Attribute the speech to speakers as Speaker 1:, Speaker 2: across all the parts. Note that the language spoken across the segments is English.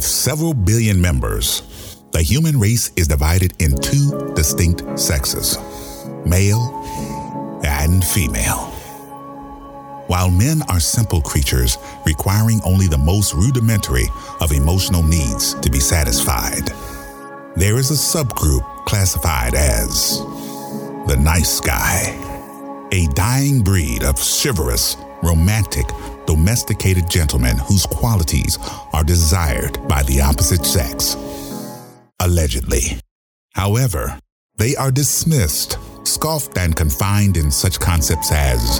Speaker 1: With several billion members, the human race is divided in two distinct sexes male and female. While men are simple creatures requiring only the most rudimentary of emotional needs to be satisfied, there is a subgroup classified as the nice guy, a dying breed of chivalrous, romantic, domesticated gentlemen whose qualities are desired by the opposite sex. Allegedly. However, they are dismissed, scoffed, and confined in such concepts as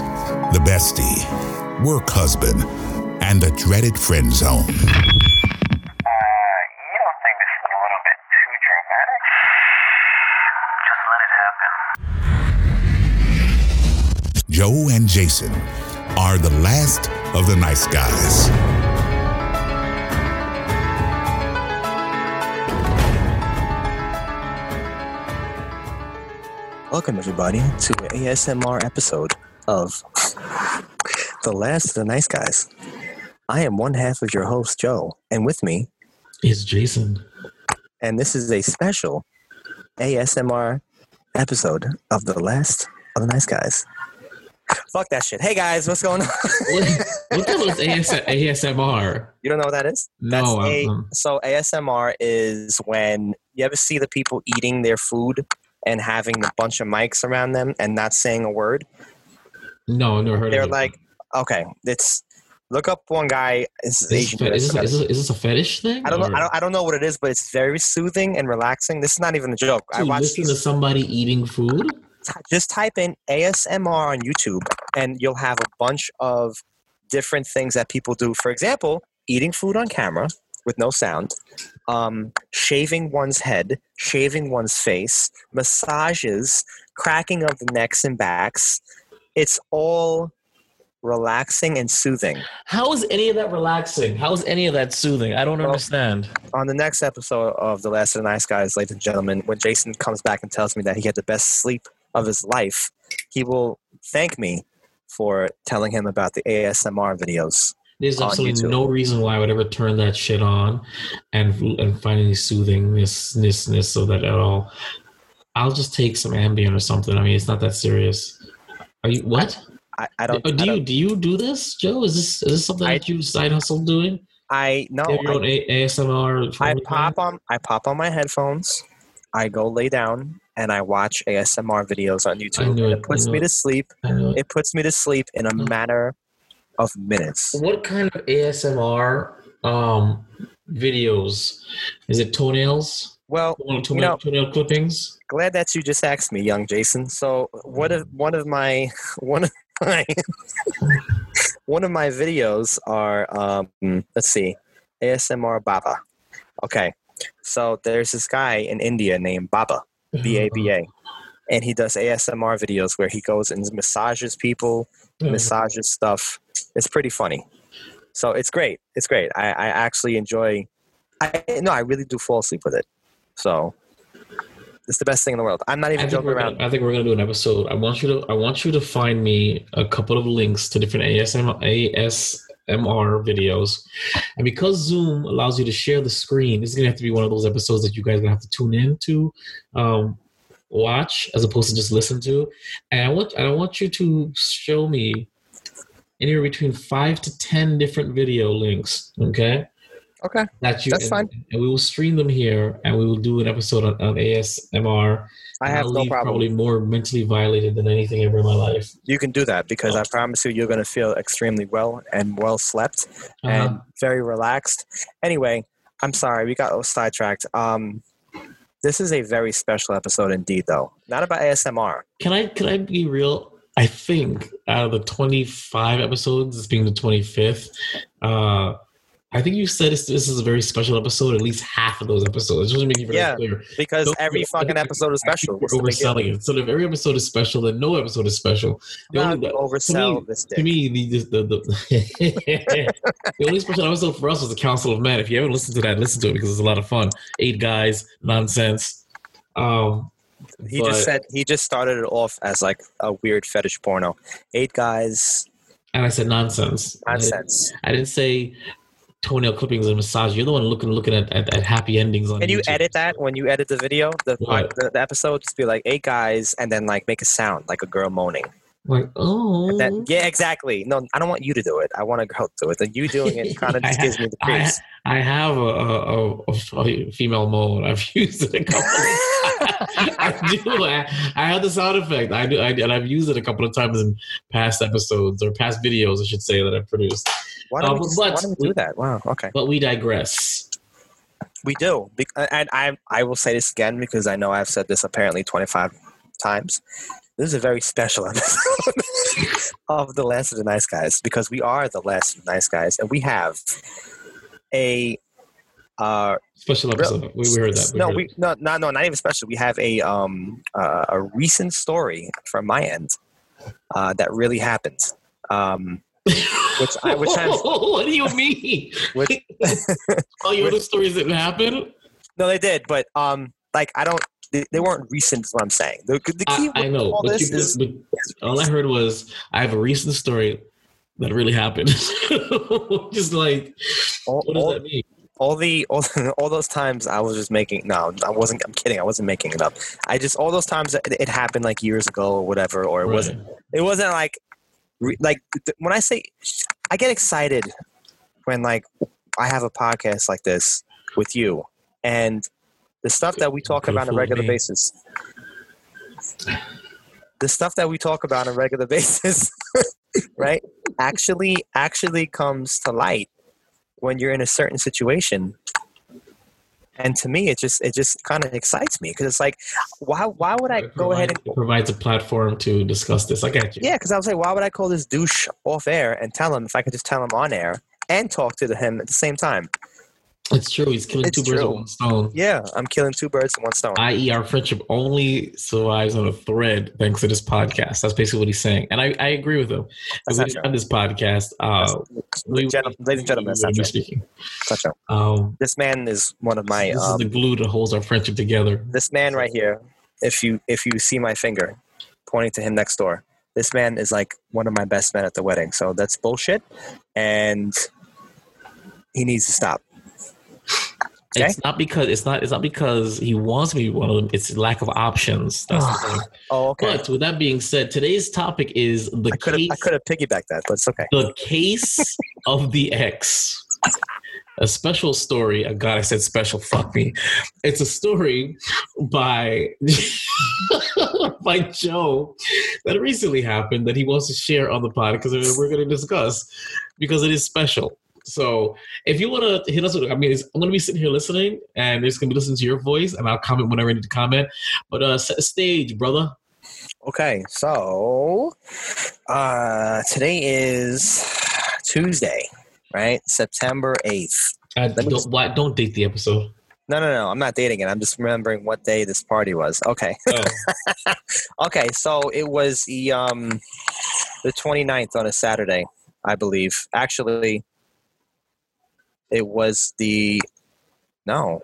Speaker 1: the bestie, work husband, and the dreaded friend zone.
Speaker 2: Uh, you don't think this is a little bit too dramatic? Just let it happen.
Speaker 1: Joe and Jason are the last of the nice guys.
Speaker 3: Welcome, everybody, to an ASMR episode of The Last of the Nice Guys. I am one half of your host, Joe, and with me,
Speaker 4: is Jason.
Speaker 3: and this is a special ASMR episode of The Last of the Nice Guys. Fuck that shit. Hey guys, what's going on?
Speaker 4: What, the hell is AS, ASMR?
Speaker 3: you don't know what that is?
Speaker 4: No,
Speaker 3: That's a- so ASMR is when you ever see the people eating their food and having a bunch of mics around them and not saying a word.
Speaker 4: no, I've never heard
Speaker 3: They're
Speaker 4: of it.
Speaker 3: like, okay, it's look up one guy. Is
Speaker 4: is
Speaker 3: Asian.
Speaker 4: this, fe- is, this, is, this, is this a fetish thing?
Speaker 3: I don't know. I don't, I don't know what it is, but it's very soothing and relaxing. This is not even a joke. I
Speaker 4: to
Speaker 3: watched
Speaker 4: listen to somebody eating food?
Speaker 3: Just type in ASMR on YouTube, and you'll have a bunch of different things that people do. For example, eating food on camera with no sound, um, shaving one's head, shaving one's face, massages, cracking of the necks and backs. It's all relaxing and soothing.
Speaker 4: How is any of that relaxing? How is any of that soothing? I don't
Speaker 3: Well,
Speaker 4: understand.
Speaker 3: on the next episode of The Last of the Nice Guys, ladies and gentlemen, when Jason comes back and tells me that he had the best sleep of his life, he will thank me for telling him about the ASMR videos.
Speaker 4: There's absolutely no reason why I would ever turn that shit on and and find any soothingness of that at all. I'll just take some Ambien or something. I mean, it's not that serious. Are you what?
Speaker 3: I, I don't.
Speaker 4: Uh,
Speaker 3: I,
Speaker 4: do you
Speaker 3: don't,
Speaker 4: you do this, Joe? Is this is this something
Speaker 3: I-
Speaker 4: that you side hustle doing?
Speaker 3: I no.
Speaker 4: You your
Speaker 3: I,
Speaker 4: own ASMR.
Speaker 3: I pop on. I pop on my headphones. I go lay down and I watch ASMR videos on YouTube.
Speaker 4: it,
Speaker 3: it puts me
Speaker 4: it.
Speaker 3: to sleep.
Speaker 4: I know.
Speaker 3: It puts me to sleep in a matter of minutes.
Speaker 4: What kind of ASMR um videos? Is it toenails?
Speaker 3: Well,
Speaker 4: Toenail,
Speaker 3: you know,
Speaker 4: toenail clippings?
Speaker 3: glad that you just asked me, young Jason. So one of one of my one of my one of my videos are um, let's see, ASMR Baba. Okay, so there's this guy in India named Baba, B A B A, and he does ASMR videos where he goes and massages people, massages stuff. It's pretty funny. So it's great. It's great. I, I actually enjoy. I no, I really do fall asleep with it. So it's the best thing in the world. I'm not even joking around.
Speaker 4: gonna, I think we're gonna do an episode. I want you to I want you to find me a couple of links to different ASMR ASMR videos. And because Zoom allows you to share the screen, this is gonna have to be one of those episodes that you guys are gonna have to tune in to um, watch as opposed to just listen to. And I want I want you to show me anywhere between five to ten different video links. Okay.
Speaker 3: Okay.
Speaker 4: That you
Speaker 3: That's
Speaker 4: and,
Speaker 3: fine.
Speaker 4: and we will stream them here and we will do an episode on, on ASMR
Speaker 3: I have
Speaker 4: I'll
Speaker 3: no
Speaker 4: leave
Speaker 3: problem.
Speaker 4: Probably more mentally violated than anything ever in my life.
Speaker 3: You can do that because I promise you, you're going to feel extremely well and well slept
Speaker 4: Uh-huh.
Speaker 3: and very relaxed. Anyway, I'm sorry we got sidetracked. Um, this is a very special episode indeed, though. Not about ASMR.
Speaker 4: Can I can I be real? I think out of the 25 episodes, this being the 25th, uh, I think you said this, this is a very special episode. At least half of those episodes. Just to make it very
Speaker 3: Yeah,
Speaker 4: clear.
Speaker 3: Because
Speaker 4: Don't-
Speaker 3: every fucking episode is special.
Speaker 4: We're
Speaker 3: What's the big deal?
Speaker 4: overselling it. So if every episode is special, then no episode is special. The only-
Speaker 3: to oversell
Speaker 4: me-
Speaker 3: this
Speaker 4: To
Speaker 3: dick.
Speaker 4: me, the the, the, the only special episode for us was the Council of Men. If you haven't listened to that, listen to it because it's a lot of fun. Eight guys, nonsense. Um,
Speaker 3: He
Speaker 4: but-
Speaker 3: just said he just started it off as like a weird fetish porno. Eight guys,
Speaker 4: and I said nonsense. I didn't-
Speaker 3: nonsense.
Speaker 4: I didn't say toenail clippings and massage. You're the one looking looking at, at, at happy endings on.
Speaker 3: Can you
Speaker 4: YouTube.
Speaker 3: edit that when you edit the video, the, the the episode? Just be like, "Hey guys," and then like make a sound like a girl moaning.
Speaker 4: Like oh,
Speaker 3: That, yeah, exactly. No, I don't want you to do it. I want a girl to do it. And you doing it kind of just
Speaker 4: I-
Speaker 3: gives me the
Speaker 4: I,
Speaker 3: creeps.
Speaker 4: I have a, a, a, a female mode. I've used it a couple. I do. I, I have the sound effect. I do, I, and I've used it a couple of times in past episodes or past videos, I should say, that I've produced.
Speaker 3: Why don't,
Speaker 4: Uh,
Speaker 3: we, just,
Speaker 4: but-
Speaker 3: why don't we do that? Wow. Okay.
Speaker 4: But we digress.
Speaker 3: We do. And I, I will say this again because I know I've said this apparently 25 times. This is a very special episode of The Last of the Nice Guys because we are The Last of the Nice Guys and we have a. Uh,
Speaker 4: Special episode. We, we heard that.
Speaker 3: no,
Speaker 4: heard
Speaker 3: we no, no, no, not even special. We have a um uh, a recent story from my end uh, that really happened. Um, which I- which I'm-
Speaker 4: what do you mean?
Speaker 3: which,
Speaker 4: All your other stories didn't happen.
Speaker 3: no, they did, but um, like I don't. They, they weren't recent. Is what I'm saying. The, the key
Speaker 4: I, I know,
Speaker 3: all
Speaker 4: but,
Speaker 3: this
Speaker 4: you,
Speaker 3: is
Speaker 4: but all I heard was I have a recent story that really happened. Just like,
Speaker 3: all,
Speaker 4: what does
Speaker 3: all,
Speaker 4: that mean?
Speaker 3: All the all, all those times I was just making. No, I wasn't. I'm kidding. I wasn't making it up. I just all those times it, it happened like years ago or whatever, or it
Speaker 4: Right.
Speaker 3: wasn't. It wasn't like like when I say I get excited when like I have a podcast like this with you and the stuff that we talk
Speaker 4: Could've
Speaker 3: about on a regular
Speaker 4: me.
Speaker 3: basis. The stuff that we talk about on a regular basis, right? Actually actually comes to light when you're in a certain situation. And to me, it just it just kind of excites me because it's like, why why would I
Speaker 4: It
Speaker 3: go ahead and
Speaker 4: it provides a platform to discuss this. I get you.
Speaker 3: yeah, because I was like, why would I call this douche off air and tell him if I could just tell him on air and talk to him at the same time?
Speaker 4: It's true. He's killing
Speaker 3: It's
Speaker 4: two birds with one stone.
Speaker 3: Yeah, I'm killing two birds with one stone.
Speaker 4: I.e., our friendship only survives on a thread thanks to this podcast. That's basically what he's saying, and I, I agree with him.
Speaker 3: That's
Speaker 4: we
Speaker 3: true.
Speaker 4: have this podcast, uh, we,
Speaker 3: Gen- ladies and gentlemen, that's not true.
Speaker 4: speaking.
Speaker 3: That's not true.
Speaker 4: Um,
Speaker 3: This man is one of my.
Speaker 4: this
Speaker 3: Um,
Speaker 4: is the glue that holds our friendship together.
Speaker 3: this man right here. If you if you see my finger pointing to him next door, this man is like one of my best men at the wedding. So that's bullshit, and he needs to stop. Okay.
Speaker 4: It's not because it's not it's not because he wants me to be one of them. It's lack of options. That's the thing.
Speaker 3: Oh, okay.
Speaker 4: But with that being said, today's topic is the
Speaker 3: I could have
Speaker 4: case
Speaker 3: I could have piggybacked that, but it's okay.
Speaker 4: the case of the X. A special story. Oh God, I said special. Fuck me. It's a story by by Joe that recently happened that he wants to share on the pod because we're going to discuss because it is special. So if you want to hit us with, I mean, it's, I'm going to be sitting here listening, and it's going to be listening to your voice, and I'll comment whenever I need to comment. But uh, set the stage, brother.
Speaker 3: Okay, so uh, today is Tuesday, right? September 8th.
Speaker 4: Uh,
Speaker 3: me
Speaker 4: don't,
Speaker 3: just-
Speaker 4: why, don't date the episode.
Speaker 3: No, no, no. I'm not dating it. I'm just remembering what day this party was. Okay.
Speaker 4: Oh.
Speaker 3: okay, so it was the um the 29th on a Saturday, I believe. Actually, it was the no.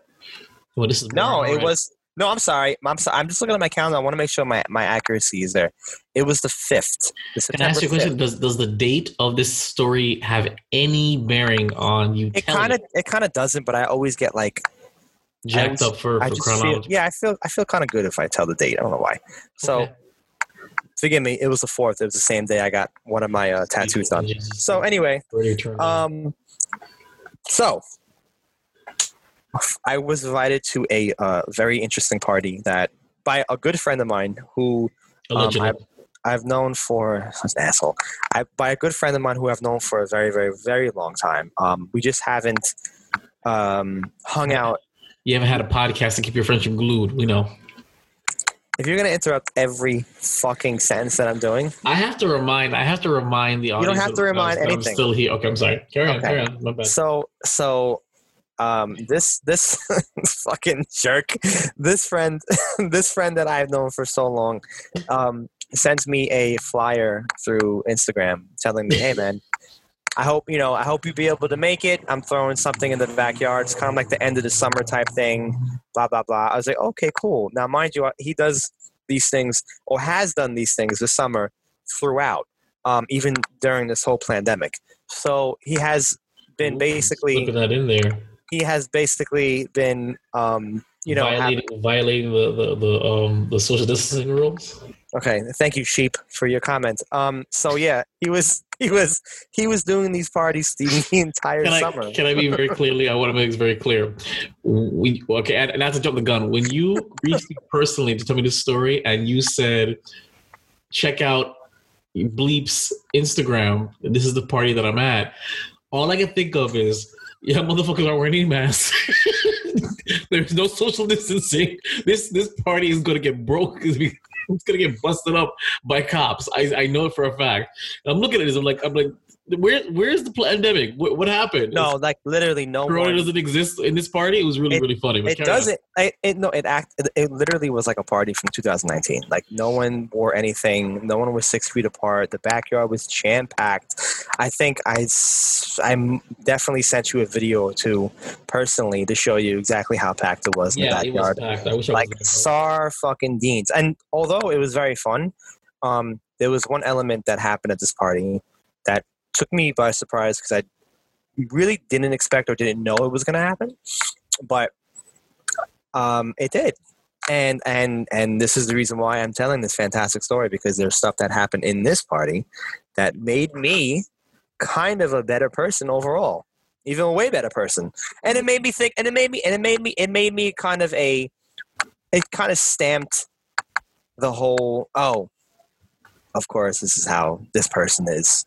Speaker 4: well, this is
Speaker 3: No, it
Speaker 4: right.
Speaker 3: was no, I'm sorry. I'm sorry. I'm just looking at my calendar. I want to make sure my, my accuracy is there. It was the 5th.
Speaker 4: Can I ask you a
Speaker 3: September 5th.
Speaker 4: question? Does does the date of this story have any bearing on you
Speaker 3: It kind of it kind of doesn't, but I always get like
Speaker 4: jacked up for,
Speaker 3: I
Speaker 4: for
Speaker 3: feel
Speaker 4: chronology?
Speaker 3: yeah I feel I feel kind of good if I tell the date. I don't know why. So
Speaker 4: Okay.
Speaker 3: forgive me. It was the fourth. It was the same day I got one of my uh, tattoos done. So anyway, um, so I was invited to a uh, very interesting party that by a good friend of mine who um,
Speaker 4: Allegedly.
Speaker 3: I've known for an asshole. I by a good friend of mine who I've known for a very, very, very long time. Um, we just haven't um, hung out.
Speaker 4: you haven't had a podcast to keep your friendship glued. We know.
Speaker 3: If you're gonna interrupt every fucking sentence that I'm doing,
Speaker 4: I have to remind. I have to remind the audience.
Speaker 3: You don't
Speaker 4: have to
Speaker 3: remind
Speaker 4: that I'm
Speaker 3: anything.
Speaker 4: still here. Okay, I'm sorry. Carry on. Carry on. My bad.
Speaker 3: so so um, this this fucking jerk, this friend, this friend that I've known for so long, um, sends me a flyer through Instagram telling me, "Hey man, I hope you know. I hope you be able to make it. I'm throwing something in the backyard. It's kind of like the end of the summer type thing. Blah blah blah." I was like, "Okay, cool." Now, mind you, he does these things or has done these things this summer throughout, um, even during this whole pandemic. So he has been
Speaker 4: Ooh,
Speaker 3: basically
Speaker 4: Look that in there.
Speaker 3: he has basically been um you know
Speaker 4: violating, violating the, the, the um the social distancing rules.
Speaker 3: Okay thank you sheep for your comment um so yeah he was he was he was doing these parties the, entire
Speaker 4: Can I,
Speaker 3: summer
Speaker 4: can I be very clearly? I want to make this very clear. We okay, and, not to jump the gun. When you reached me personally to tell me this story, and you said, "Check out Bleep's Instagram. This is the party that I'm at." All I can think of is, yeah, motherfuckers aren't wearing any masks. There's no social distancing. This this party is gonna get broke. It's gonna get busted up by cops. I, I know it for a fact. And I'm looking at this. I'm like I'm like, where where's the pandemic? What, what happened?
Speaker 3: no like literally no
Speaker 4: Corona
Speaker 3: one
Speaker 4: doesn't exist in this party. It was really
Speaker 3: It-
Speaker 4: really funny.
Speaker 3: it doesn't it, it no it act it, it literally was like a party from 2019 like no one wore anything no one was six feet apart the backyard was jam packed i think i i'm definitely sent you a video or two personally to show you exactly how packed it was in
Speaker 4: Yeah,
Speaker 3: the
Speaker 4: it was
Speaker 3: backyard
Speaker 4: packed. I wish I
Speaker 3: like sar fucking deans and although it was very fun um there was one element that happened at this party took me by surprise because i really didn't expect or didn't know it was going to happen but um it did. And and and this is the reason why i'm telling this fantastic story because there's stuff that happened in this party that made me kind of a better person overall even a way better person. And it made me think and it made me and it made me it made me kind of a it kind of stamped the whole oh of course this is how this person is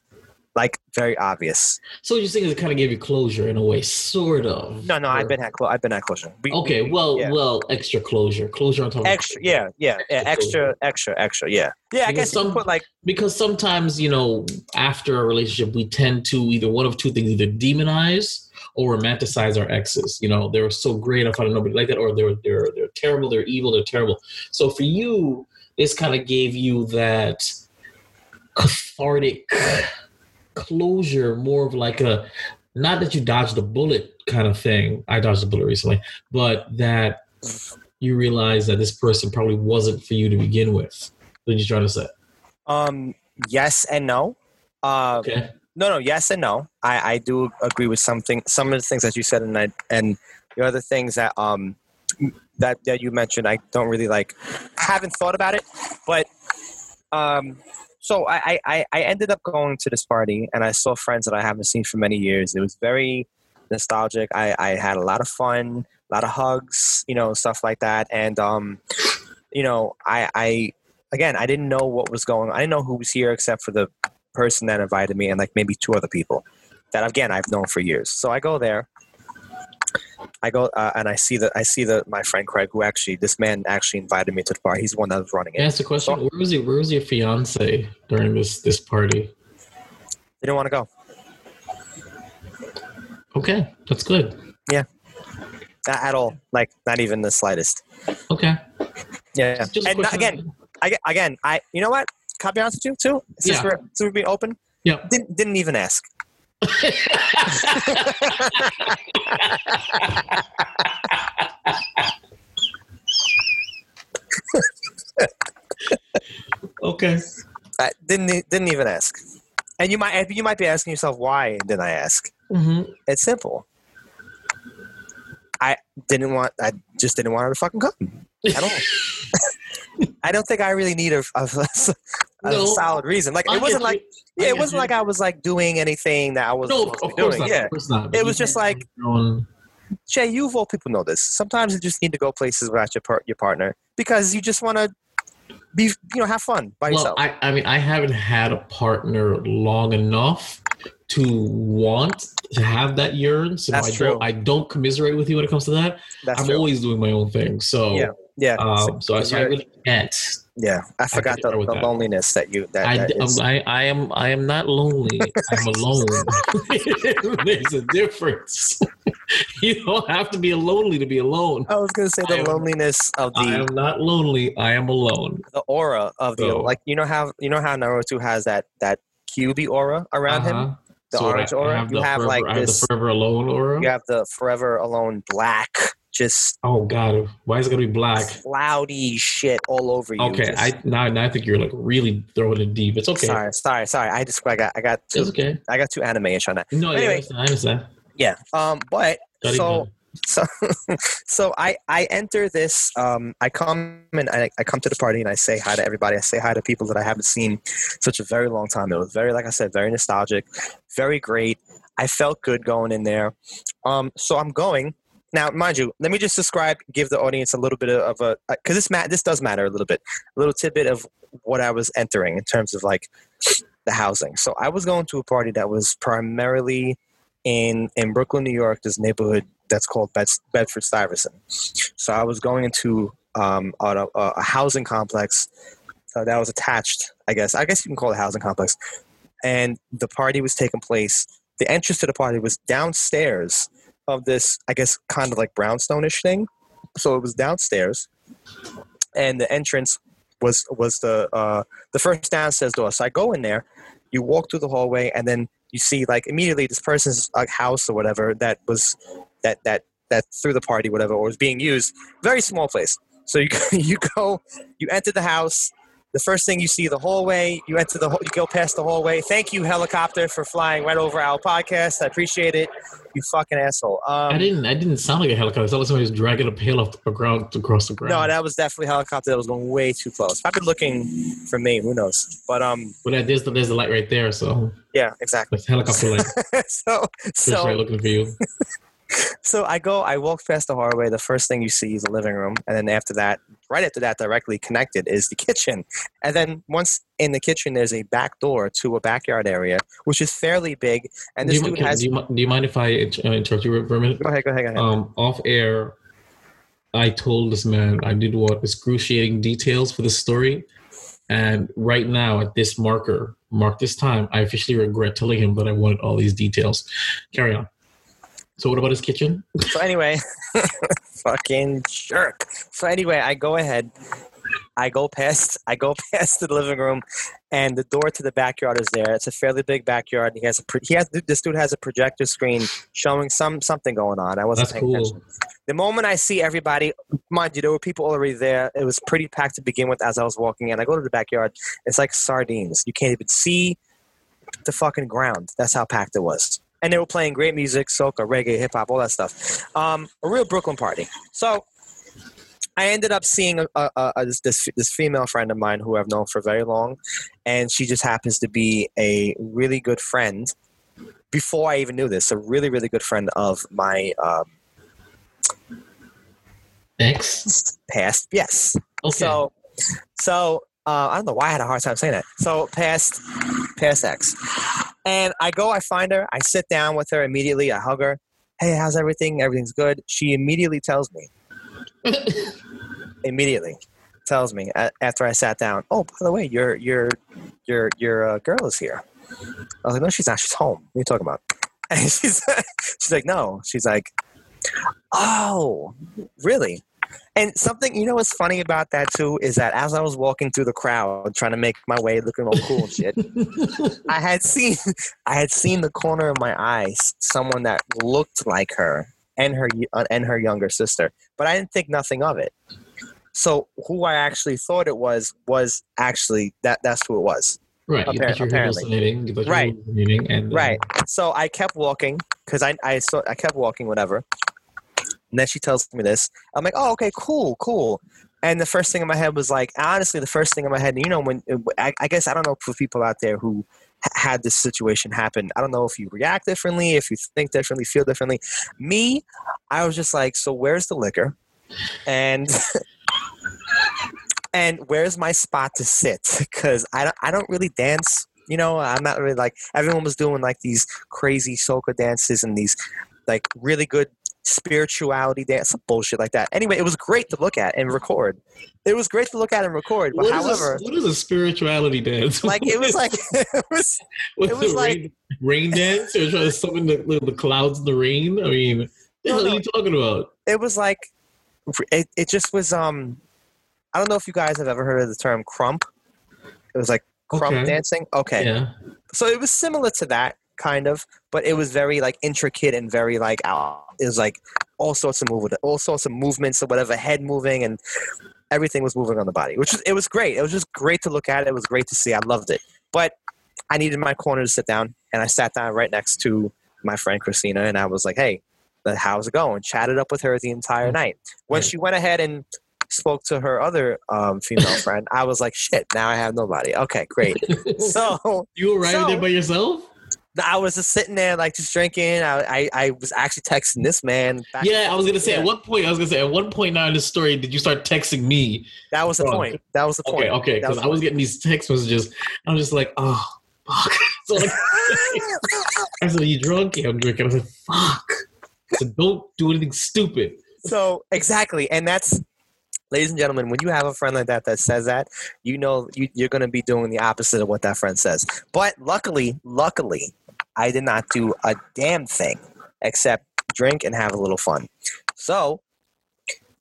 Speaker 3: like very obvious
Speaker 4: So what you think is it kind of gave you closure in a way, sort of.
Speaker 3: no no i've been at clo- i've been at closure We-
Speaker 4: Okay,
Speaker 3: we-
Speaker 4: well,
Speaker 3: yeah.
Speaker 4: well, extra closure, closure on top. of
Speaker 3: extra yeah yeah yeah extra extra extra yeah yeah i
Speaker 4: Because
Speaker 3: guess
Speaker 4: some-
Speaker 3: put like
Speaker 4: because sometimes you know after a relationship we tend to either one of two things either demonize or romanticize our exes you know they were so great i found nobody like that or they're they're they're terrible they're evil they're terrible so for you this kind of gave you that cathartic closure more of like a not that you dodged a bullet kind of thing i dodged a bullet recently but that you realize that this person probably wasn't for you to begin with what are you trying to say
Speaker 3: um yes and no uh
Speaker 4: okay
Speaker 3: No, no, yes and no. I, I do agree with something, some of the things that you said, and I, and the other things that um that that you mentioned, I don't really like. Haven't thought about it, but um, so I, I- I ended up going to this party, and I saw friends that I haven't seen for many years. It was very nostalgic. I I had a lot of fun, a lot of hugs, you know, stuff like that, and um, you know, I I again, I didn't know what was going. on. I didn't know who was here except for the person that invited me and like maybe two other people that again I've known for years. So I go there. I go uh, and I see that I see that my friend Craig who actually this man actually invited me to the bar. He's the one that was running it.
Speaker 4: ask a question? Where was your Where was your fiance during this this party?
Speaker 3: They didn't want to go.
Speaker 4: Okay, that's good.
Speaker 3: Yeah, not at all. Like not even the slightest.
Speaker 4: Okay,
Speaker 3: Yeah.
Speaker 4: Just
Speaker 3: And not- again, I again I you know what? Can I be honest with you too? Since
Speaker 4: Yeah.
Speaker 3: we're since we're being open,
Speaker 4: Yeah.
Speaker 3: didn't didn't even ask.
Speaker 4: Okay.
Speaker 3: I didn't didn't even ask. And you might you might be asking yourself why didn't I ask?
Speaker 4: hmm
Speaker 3: It's simple. I didn't want. I just didn't want her to fucking come at all. I don't think I really need a, a, a
Speaker 4: No.
Speaker 3: solid reason. Like it wasn't like. Yeah, it wasn't like I was like doing anything that I was
Speaker 4: No, of
Speaker 3: to be
Speaker 4: course
Speaker 3: doing.
Speaker 4: not.
Speaker 3: Yeah,
Speaker 4: Of course not.
Speaker 3: It was just like-. Jay, you of all people know this. Sometimes you just need to go places without your par- your partner because you just want to be you know have fun by
Speaker 4: Well,
Speaker 3: yourself.
Speaker 4: I, I mean, I haven't had a partner long enough to want to have that yearn. So
Speaker 3: That's
Speaker 4: I
Speaker 3: true.
Speaker 4: don't. I don't commiserate with you when it comes to that.
Speaker 3: That's
Speaker 4: I'm
Speaker 3: true.
Speaker 4: always doing my own thing. So
Speaker 3: Yeah. yeah,
Speaker 4: Um, so, I, so I really can't.
Speaker 3: Yeah. I forgot
Speaker 4: there
Speaker 3: the, the
Speaker 4: that.
Speaker 3: loneliness that you that,
Speaker 4: I,
Speaker 3: that
Speaker 4: um, I, I am I am not lonely. I'm alone. There's a difference. you don't have to be lonely to be alone.
Speaker 3: I was gonna say
Speaker 4: I
Speaker 3: the
Speaker 4: am-
Speaker 3: loneliness of the
Speaker 4: I am not lonely. I am alone.
Speaker 3: the aura of the like you know how you know how Naruto has that that Kyuubi aura around him.
Speaker 4: Uh-huh.
Speaker 3: The
Speaker 4: So
Speaker 3: orange
Speaker 4: I,
Speaker 3: aura?
Speaker 4: I have
Speaker 3: You
Speaker 4: the
Speaker 3: have,
Speaker 4: forever,
Speaker 3: like,
Speaker 4: I have
Speaker 3: this-
Speaker 4: the forever alone aura.
Speaker 3: You have the forever alone black, just
Speaker 4: Oh God, why is it gonna be black?
Speaker 3: cloudy shit all over you.
Speaker 4: Okay,
Speaker 3: just-
Speaker 4: I now, now I think you're like really throwing it deep. It's okay.
Speaker 3: sorry, sorry, sorry. I just I got I got
Speaker 4: It's okay.
Speaker 3: I got too anime-ish on that.
Speaker 4: No, yeah, I
Speaker 3: Anyway.
Speaker 4: understand. I understand.
Speaker 3: Yeah. Um. But
Speaker 4: Not
Speaker 3: so so so I I enter this. Um. I come and I, I come to the party and I say hi to everybody. I say hi to people that I haven't seen such a very long time. It was very like I said, very nostalgic, very great. I felt good going in there. Um. So I'm going. Now, mind you, let me just describe, give the audience a little bit of a, because this ma- this does matter a little bit, a little tidbit of what I was entering in terms of like the housing. So I was going to a party that was primarily in in Brooklyn, New York. This neighborhood that's called Bed- Bedford Stuyvesant. So I was going into um, a, a a housing complex uh, that was attached. I guess I guess you can call it a housing complex. And the party was taking place. The entrance to the party was downstairs of this, I guess, kind of like brownstone-ish thing. So it was downstairs, and the entrance was was the uh, the first downstairs door. So I go in there, you walk through the hallway, and then you see like immediately this person's like house or whatever that was that that that through the party whatever or was being used. Very small place. So you you go you enter the house. The first thing you see the hallway. You enter the you go past the hallway. Thank you helicopter for flying right over our podcast. I appreciate it. You fucking asshole. Um,
Speaker 4: I didn't. I didn't sound like a helicopter. It sounded like somebody was dragging a pail off the ground across the ground.
Speaker 3: No, that was definitely a helicopter that was going way too close. I've been looking for me. Who knows? But um,
Speaker 4: but there's the there's the light right there. So
Speaker 3: yeah, exactly.
Speaker 4: the helicopter light
Speaker 3: so so
Speaker 4: right looking for you.
Speaker 3: so I go. I walk past the hallway. The first thing you see is the living room, and then after that, right after that, directly connected is the kitchen. And then once in the kitchen, there's a back door to a backyard area, which is fairly big. And
Speaker 4: do,
Speaker 3: this
Speaker 4: you,
Speaker 3: dude has.
Speaker 4: do, you, do you mind if I uh, interrupt you for a minute?
Speaker 3: Go ahead. Go ahead. Go ahead.
Speaker 4: Um, off air, I told this man I did want excruciating details for the story, and right now at this marker, mark this time, I officially regret telling him that I wanted all these details. Carry on. So what about his kitchen?
Speaker 3: So anyway, fucking jerk. So anyway, I go ahead. I go past. I go past the living room, and the door to the backyard is there. It's a fairly big backyard. He has a. He has. This dude has a projector screen showing some something going on. I wasn't
Speaker 4: That's
Speaker 3: paying
Speaker 4: cool.
Speaker 3: attention. The moment I see everybody, mind you, there were people already there. It was pretty packed to begin with as I was walking in. I go to the backyard. It's like sardines. You can't even see the fucking ground. That's how packed it was. And they were playing great music, soca, reggae, hip hop, all that stuff. Um, a real Brooklyn party. So I ended up seeing a, a, a, this, this this female friend of mine who I've known for very long, and she just happens to be a really good friend. Before I even knew this, a really really good friend of my um,
Speaker 4: X.
Speaker 3: past. Yes,
Speaker 4: Okay.
Speaker 3: So, so uh, I don't know why I had a hard time saying that. So past, past ex, and I go, I find her, I sit down with her immediately, I hug her. Hey, how's everything? Everything's good. She immediately tells me, immediately tells me after I sat down. Oh, by the way, your your your your uh, girl is here. I was like, no, she's not. She's home. What are you talking about? And she's she's like, no. She's like, oh, really? And something you know what's funny about that too is that as I was walking through the crowd trying to make my way looking all cool and shit, I had seen I had seen the corner of my eyes someone that looked like her and her uh, and her younger sister, but I didn't think nothing of it. So who I actually thought it was was actually that that's who it was.
Speaker 4: right.
Speaker 3: Appar-
Speaker 4: you
Speaker 3: apparently.
Speaker 4: You thought you were
Speaker 3: Right.
Speaker 4: and uh,
Speaker 3: Right. So I kept walking because I I saw I kept walking whatever. And then she tells me this. I'm like, oh, okay, cool, cool. And the first thing in my head was like, honestly, the first thing in my head, you know, when I, I guess I don't know for people out there who ha- had this situation happen. I don't know if you react differently, if you think differently, feel differently. Me, I was just like, so where's the liquor? And and where's my spot to sit? Because I don't, I don't really dance. You know, I'm not really like everyone was doing like these crazy soca dances and these like really good spirituality dance, some bullshit like that. Anyway, it was great to look at and record. It was great to look at and record. But
Speaker 4: What is,
Speaker 3: however,
Speaker 4: a, what is a spirituality dance?
Speaker 3: like it was like it was
Speaker 4: What's
Speaker 3: it was like-
Speaker 4: rain, rain dance or trying to summon the, the, clouds the rain? I mean, what
Speaker 3: No,
Speaker 4: hell
Speaker 3: no.
Speaker 4: are you talking about?
Speaker 3: it was like it, it just was um I don't know if you guys have ever heard of the term krump. It was like krump
Speaker 4: Okay.
Speaker 3: dancing. Okay.
Speaker 4: Yeah.
Speaker 3: so it was similar to that kind of but it was very like intricate and very like out it was like all sorts of movement all sorts of movements or whatever head moving and everything was moving on the body which was it was great it was just great to look at it was great to see i loved it but i needed my corner to sit down and i sat down right next to my friend Christina, and I was like, "Hey, how's it going?" Chatted up with her the entire night. When she went ahead and spoke to her other um, female friend, I was like, "Shit, now I have nobody." Okay, great. So
Speaker 4: you arrived
Speaker 3: so-
Speaker 4: there by yourself?
Speaker 3: I was just sitting there, like just drinking. I I, I was actually texting this man. Back
Speaker 4: Yeah, I was gonna say
Speaker 3: Yeah.
Speaker 4: at one point. I was gonna say at one point now in the story, did you start texting me?
Speaker 3: That was the
Speaker 4: Bro.
Speaker 3: point. That was the point.
Speaker 4: Okay, okay, because I was getting these text messages. I'm just like, oh, fuck. So like, I said, "You drunk?" Yeah, I'm drinking. I said, "Fuck." I said, "Don't do anything stupid."
Speaker 3: so exactly, and that's, ladies and gentlemen, when you have a friend like that that says that, you know you, you're going to be doing the opposite of what that friend says. But luckily, luckily, I did not do a damn thing except drink and have a little fun. So.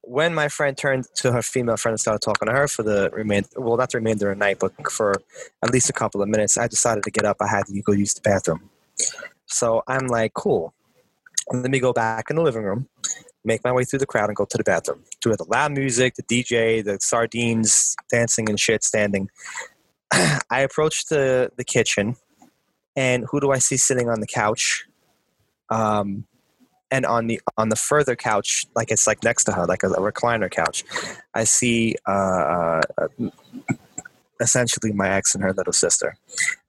Speaker 3: When my friend turned to her female friend and started talking to her for the remainder, well, not the remainder of the night, but for at least a couple of minutes, I decided to get up. I had to go use the bathroom. So I'm like, cool. Let me go back in the living room, make my way through the crowd, and go to the bathroom. To the loud music, the DJ, the sardines dancing and shit standing. I approached the, the kitchen, and who do I see sitting on the couch? Um, and on the on the further couch, like it's like next to her, like a, a recliner couch, I see uh, uh, essentially my ex and her little sister.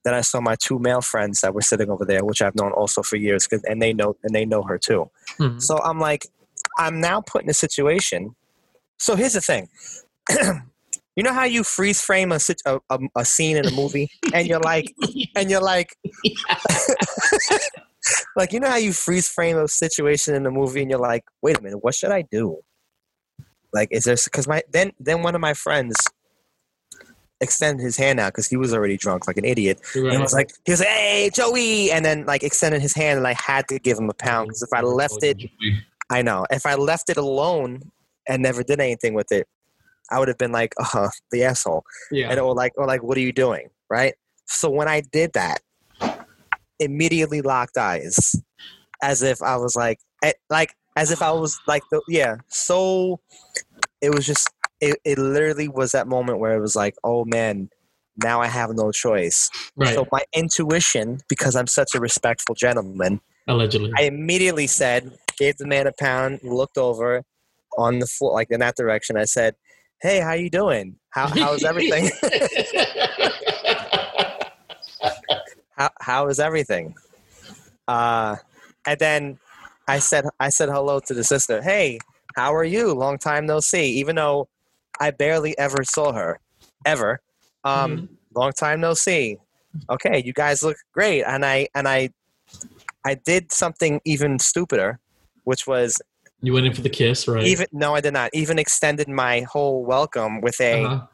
Speaker 3: Then I saw my two male friends that were sitting over there, which I've known also for years, and they know and they know her too.
Speaker 4: Mhm.
Speaker 3: So I'm like, I'm now put in a situation. So here's the thing. you know how you freeze frame a, a, a, a scene in a movie, and you're like, and you're like, like you know how you freeze frame a situation in a movie, and you're like, wait a minute, what should I do? Like, is there? Because my then then one of my friends extended his hand out because he was already drunk like an idiot
Speaker 4: Right.
Speaker 3: and was like, he was like, "Hey, Joey," and then like extended his hand, and I had to give him a pound because if I oh, left it, I know if I left it alone and never did anything with it, I would have been like, "Uh, the asshole,"
Speaker 4: yeah,
Speaker 3: and or like, or like, "What are you doing?" Right. So when I did that, immediately locked eyes, as if I was like, like as if I was like the yeah. So it was just it. It literally was that moment where it was like, "Oh man." Now I have no choice.
Speaker 4: right.
Speaker 3: So my intuition, because I'm such a respectful gentleman,
Speaker 4: Allegedly.
Speaker 3: I immediately said, gave the man a pound, looked over on the floor, like in that direction. I said, "Hey, how you doing? How how's everything? how how is everything?" Uh, and then I said, I said hello to the sister. Hey, how are you? Long time no see. Even though I barely ever saw her, ever. Um, long time no see. Okay, you guys look great, and I and I I did something even stupider, which was
Speaker 4: you went in for the kiss, right?
Speaker 3: even no, I did not even extended my whole welcome with a
Speaker 4: Uh-huh.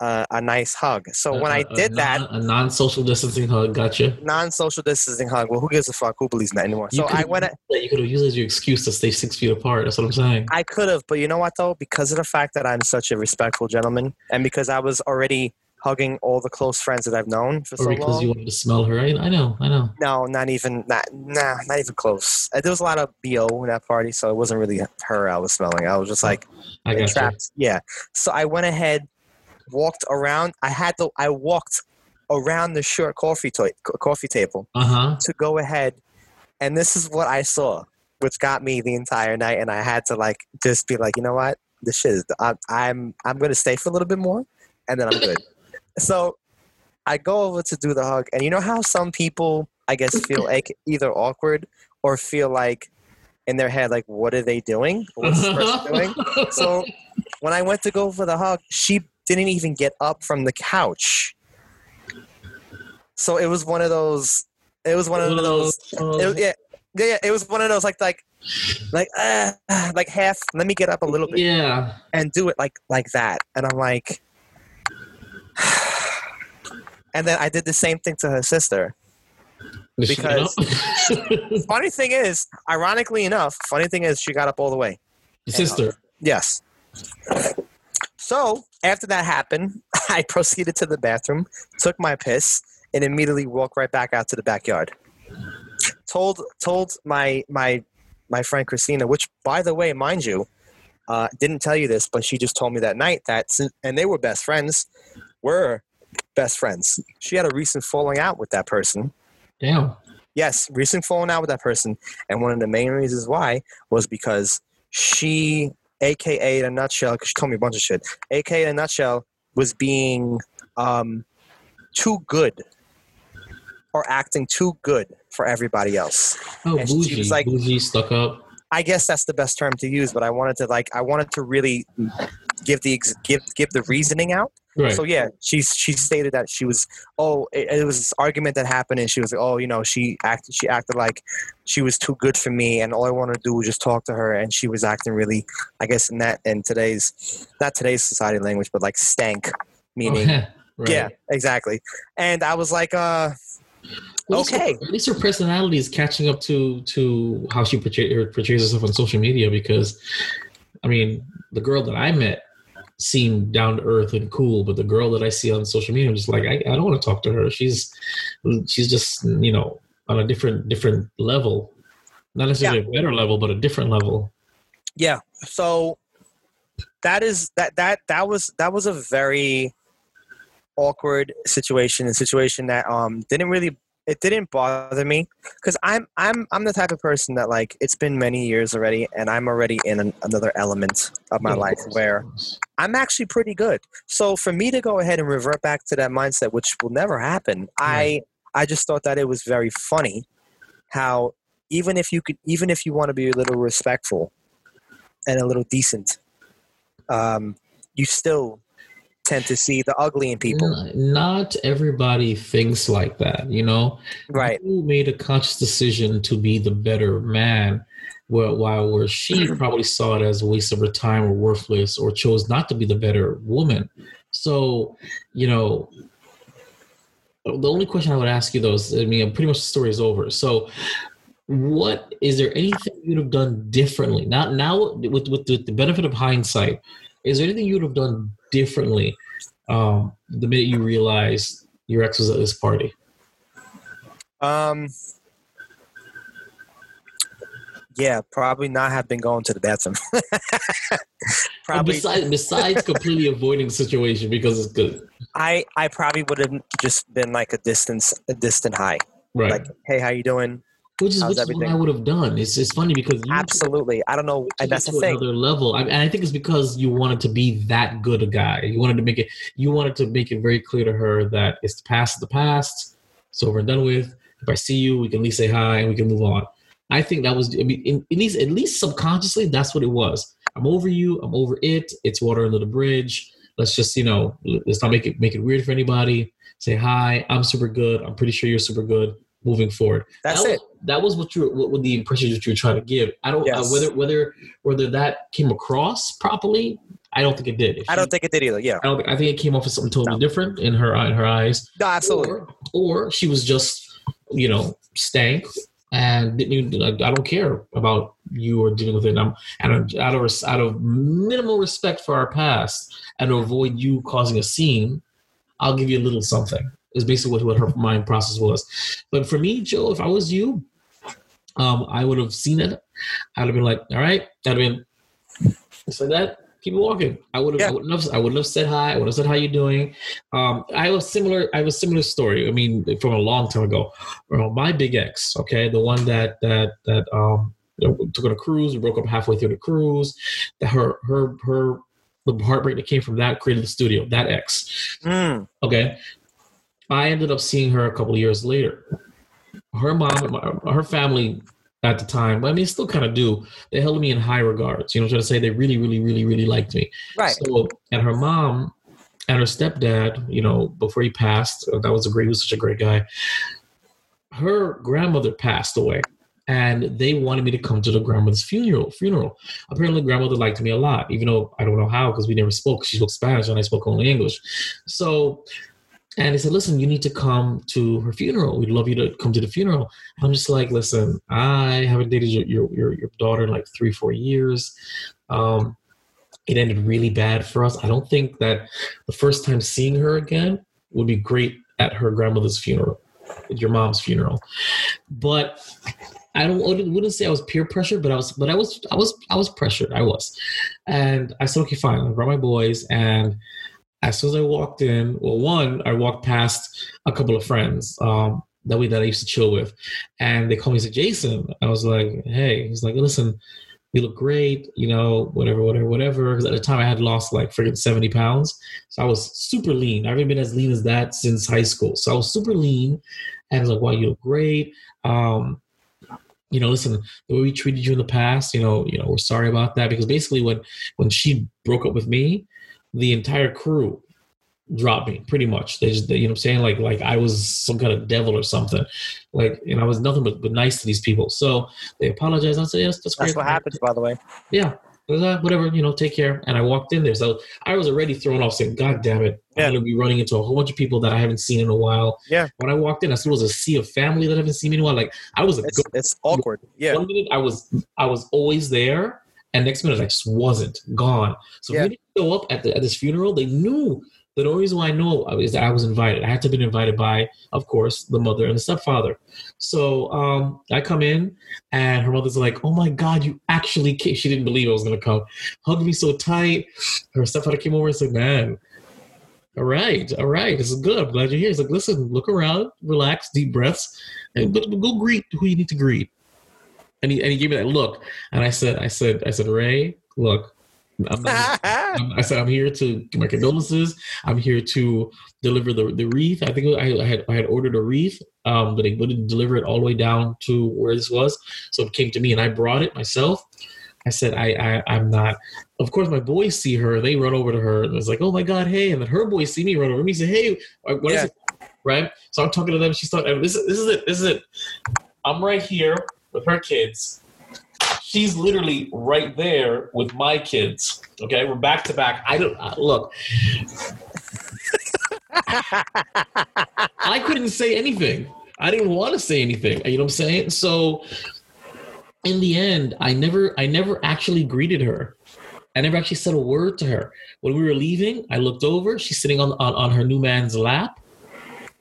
Speaker 3: uh, a nice hug. So when I did
Speaker 4: a
Speaker 3: that
Speaker 4: non- a non-social distancing hug, gotcha.
Speaker 3: non-social distancing hug, well, who gives a fuck? Who believes in that anymore?
Speaker 4: You
Speaker 3: So I went.
Speaker 4: You could have used it as your excuse to stay six feet apart. That's what I'm saying.
Speaker 3: I could have, but you know what though? Because of the fact that I'm such a respectful gentleman, and because I was already hugging all the close friends that I've known for so
Speaker 4: or because
Speaker 3: long.
Speaker 4: you wanted to smell her. I, I know, I know.
Speaker 3: No, not even not nah, not even close. Uh, There was a lot of bo in that party, so it wasn't really her I was smelling. I was just like
Speaker 4: I got you.
Speaker 3: trapped. Yeah. So I went ahead, walked around. I had to. I walked around the short coffee to- coffee table
Speaker 4: Uh huh.
Speaker 3: to go ahead, and this is what I saw, which got me the entire night. And I had to like just be like, you know what, this shit is. I'm I'm I'm gonna stay for a little bit more, and then I'm good. so I go over to do the hug, and you know how some people, I guess, feel like either awkward or feel like in their head, like, what are they doing? What's this person doing? So when I went to go for the hug, she didn't even get up from the couch. So it was one of those. It was one of those. It was, yeah, yeah, yeah. It was one of those like like like uh, like half. Let me get up a little bit
Speaker 4: yeah.
Speaker 3: and do it like like that. And I'm like, and then I did the same thing to her sister.
Speaker 4: Did she get
Speaker 3: Because- Funny thing is, ironically enough, funny thing is, she got up all the way.
Speaker 4: Your sister.
Speaker 3: Yes. So after that happened, I proceeded to the bathroom, took my piss, and immediately walked right back out to the backyard. Told told my my my friend Christina, which by the way, mind you, uh, didn't tell you this, but she just told me that night that and they were best friends, were best friends. She had a recent falling out with that person,
Speaker 4: Damn.
Speaker 3: Yes, recent falling out with that person, and one of the main reasons why was because she, aka in a nutshell, because she told me a bunch of shit. Aka in a nutshell was being um, too good or acting too good for everybody else.
Speaker 4: Oh,
Speaker 3: And she
Speaker 4: bougie,
Speaker 3: was like-
Speaker 4: bougie, stuck up.
Speaker 3: I guess that's the best term to use, but I wanted to like I wanted to really give the give give the reasoning out.
Speaker 4: Right.
Speaker 3: So yeah, she she stated that she was oh it, it was this argument that happened and she was like oh you know she acted she acted like she was too good for me and all I wanted to do was just talk to her and she was acting really I guess in that in today's not today's society language but like stank meaning
Speaker 4: right.
Speaker 3: yeah exactly and I was like uh
Speaker 4: Well, at least her-
Speaker 3: Okay.
Speaker 4: At least her personality is catching up to to how she portray, portrays herself on social media. Because, I mean, the girl that I met seemed down to earth and cool, but the girl that I see on social media, I'm just like, I, I don't want to talk to her. She's she's just you know on a different different level, not necessarily a better level, but a different level.
Speaker 3: yeah so that is that that that was that was a very awkward situation a situation that um didn't really it didn't bother me because i'm i'm i'm the type of person that like it's been many years already and i'm already in an, another element of my life where i'm actually pretty good. So for me to go ahead and revert back to that mindset which will never happen i i just thought that it was very funny how even if you could even if you want to be a little respectful and a little decent um you still tend to see the ugly in people
Speaker 4: Not everybody thinks like that, you know.
Speaker 3: right
Speaker 4: You made a conscious decision to be the better man, where, while where she probably saw it as a waste of her time or worthless, or chose not to be the better woman. So, you know, the only question I would ask you though is, I mean, pretty much the story is over. So, what is there anything you'd have done differently? Not now with with the, the benefit of hindsight. Is there anything you would have done differently um, the minute you realize your ex was at this party?
Speaker 3: um yeah probably not have been going to the bathroom probably
Speaker 4: besides, besides completely avoiding the situation because it's good.
Speaker 3: i i probably would have just been like a distance a distant high
Speaker 4: Right.
Speaker 3: like hey how you doing
Speaker 4: which is,
Speaker 3: how's
Speaker 4: which is what? I would have done. It's it's funny because you
Speaker 3: absolutely i don't know and that's the
Speaker 4: to
Speaker 3: thing
Speaker 4: another level. I, and I think it's because you wanted to be that good a guy. You wanted to make it. You wanted to make it very clear to her that it's the past the past. It's over and done with. If I see you, we can at least say hi and we can move on. I think that was. I mean, in, at least at least subconsciously, that's what it was. I'm over you. I'm over it. It's water under the bridge. Let's just you know, let's not make it make it weird for anybody. Say hi. I'm super good. I'm pretty sure you're super good. Moving forward
Speaker 3: that's
Speaker 4: that
Speaker 3: it
Speaker 4: that was what you what, what the impression that you were trying to give. I don't
Speaker 3: Yes.
Speaker 4: uh, whether whether whether that came across properly. I don't think it did. If
Speaker 3: i don't think it did either yeah
Speaker 4: I don't. think- I think it came off as something totally
Speaker 3: No.
Speaker 4: different in her in her eyes.
Speaker 3: no absolutely
Speaker 4: Or, or she was just you know stank and didn't even. like, I don't care about you or dealing with it. And I'm and out of out of minimal respect for our past and to avoid you causing a scene, I'll give you a little something. Is basically what, what her mind process was. But for me, Joe, if I was you, um, I would have seen it. I'd have been like, all right, I'd have been so that keep walking. I would have,
Speaker 3: Yeah.
Speaker 4: I wouldn't have, I wouldn't have said hi. I would have said how you doing. Um, I was similar. I have a similar story. I mean, from a long time ago. My big ex, okay, the one that that that um took on a cruise. We broke up halfway through the cruise. That her her her the heartbreak that came from that created the studio. That ex.
Speaker 3: Mm,
Speaker 4: Okay. I ended up seeing her a couple of years later. Her mom, her family at the time, I mean, still kind of do. They held me in high regards. You know what I'm trying to say? They really, really, really, really liked me.
Speaker 3: right
Speaker 4: So, and her mom and her stepdad, you know, before he passed, uh, that was a great, he was such a great guy. Her grandmother passed away, and they wanted me to come to the grandmother's funeral. Funeral. Apparently, grandmother liked me a lot, even though I don't know how because we never spoke. She spoke Spanish and I spoke only English. So, and he said, "Listen, you need to come to her funeral. We'd love you to come to the funeral." I'm just like, "Listen, I haven't dated your your your, daughter in like three, four years." Um, it ended really bad for us. I don't think that the first time seeing her again would be great at her grandmother's funeral, your mom's funeral. But I don't I wouldn't say I was peer pressured, but I was but I was I was I was pressured. I was. And I said, okay, fine, I brought my boys and as soon as I walked in, well, one, I walked past a couple of friends. Um, that we that I used to chill with, and they called me said Jason. I was like, hey, he's like, listen, you look great, you know, whatever, whatever, whatever. Because at the time I had lost like friggin' 70 pounds. So I was super lean. I haven't been as lean as that since high school. So I was super lean. And I was like, wow, you look great. Um, you know, listen, the way we treated you in the past, you know, you know, we're sorry about that. Because basically when when she broke up with me, the entire crew dropped me pretty much. They just, they, you know what I'm saying? Like, like I was some kind of devil or something. Like, and I was nothing but, but nice to these people. So they apologized. I said, yes, that's great.
Speaker 3: That's what happens, by the way.
Speaker 4: Yeah. Uh, whatever, you know, take care. And I walked in there. So I was already thrown off saying, God damn it.
Speaker 3: Yeah.
Speaker 4: I'm going to be running into a whole bunch of people that I haven't seen in a while.
Speaker 3: Yeah.
Speaker 4: When I walked in, I saw it was a sea of family that I haven't seen in a while. Like I was a
Speaker 3: It's, it's awkward. Yeah.
Speaker 4: one minute I was I was always there, and next minute I just wasn't gone. So
Speaker 3: Yeah.
Speaker 4: when they show up at the at this funeral, they knew the only reason why I know is that I was invited. I had to have been invited by, of course, the mother and the stepfather. So um, I come in, and her mother's like, "Oh my God, you actually came!" She didn't believe I was gonna come. Hugged me so tight. Her stepfather came over and said, "Man." All right, all right. This is good. I'm glad you're here. He's like, listen, look around, relax, deep breaths, and go, go greet who you need to greet and he, and he gave me that look. And i said i said i said ray look I'm not, I'm- i said i'm here to give my condolences. I'm here to deliver the, the wreath. I think I, I had i had ordered a wreath um, but they wouldn't deliver it all the way down to where this was. So it came to me and i brought it myself. I said i, I i'm not of course my boys see her. They run over to her. And it's like oh my god hey. And then her boys see me run over to me say hey what is
Speaker 3: Yeah.
Speaker 4: it? Right? So i'm talking to them. She's talking this is, this is it. This is it. I'm right here with her kids. She's literally right there with my kids. Okay, we're back to back. I don't uh, look. I couldn't say anything. I didn't want to say anything. You know what I'm saying? So in the end, I never I never actually greeted her. I never actually said a word to her. When we were leaving, I looked over. She's sitting on on, on her new man's lap.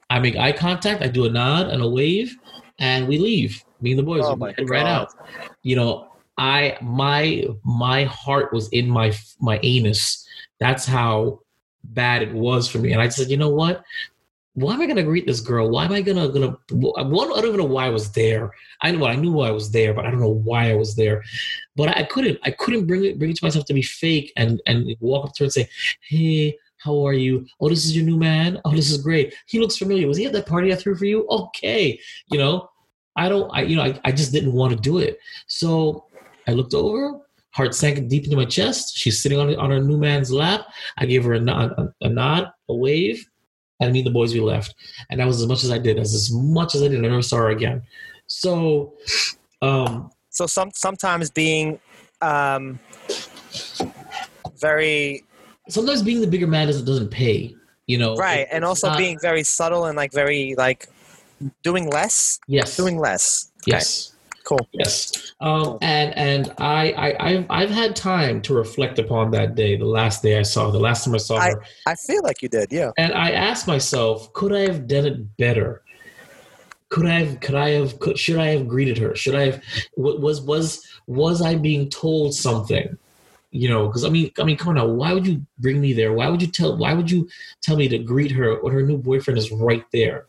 Speaker 4: I make eye contact. I do a nod and a wave, and we leave. Me and the boys
Speaker 3: Oh
Speaker 4: we
Speaker 3: my
Speaker 4: head right
Speaker 3: God.
Speaker 4: out. You know, I my my heart was in my my anus. That's how bad it was for me. And I said, you know what? Why am I gonna greet this girl? Why am I gonna gonna one? I don't even know why I was there. I know I knew why I was there, but I don't know why I was there. But I couldn't I couldn't bring it bring it to myself to be fake and and walk up to her and say, hey. How are you? Oh, this is your new man. Oh, this is great. He looks familiar. Was he at that party I threw for you? Okay. You know, I don't, I, you know, I, I just didn't want to do it. So I looked over, heart sank deep into my chest. She's sitting on, on her new man's lap. I gave her a nod, a, a nod, a wave, and me and the boys, we left. And that was as much as I did. That's as much as I did. I never saw her again. So, um,
Speaker 3: so some sometimes being um, very
Speaker 4: sometimes being the bigger man doesn't, doesn't pay, you know?
Speaker 3: right,
Speaker 4: It-
Speaker 3: and also
Speaker 4: not-
Speaker 3: being very subtle and like very like doing less,
Speaker 4: yes,
Speaker 3: doing less.
Speaker 4: yes.
Speaker 3: Cool.
Speaker 4: Yes, um, and and I, I I've I've had time to reflect upon that day, the last day I saw her, the last time I saw her,
Speaker 3: I feel like you did. Yeah.
Speaker 4: and I asked myself, could I have done it better? Could I have? Could I have? Could, should I have greeted her? Should I have? wa- Was was was I being told something? You know, because I mean, I mean, come on now. Why would you bring me there? Why would you tell? Why would you tell me to greet her when her new boyfriend is right there?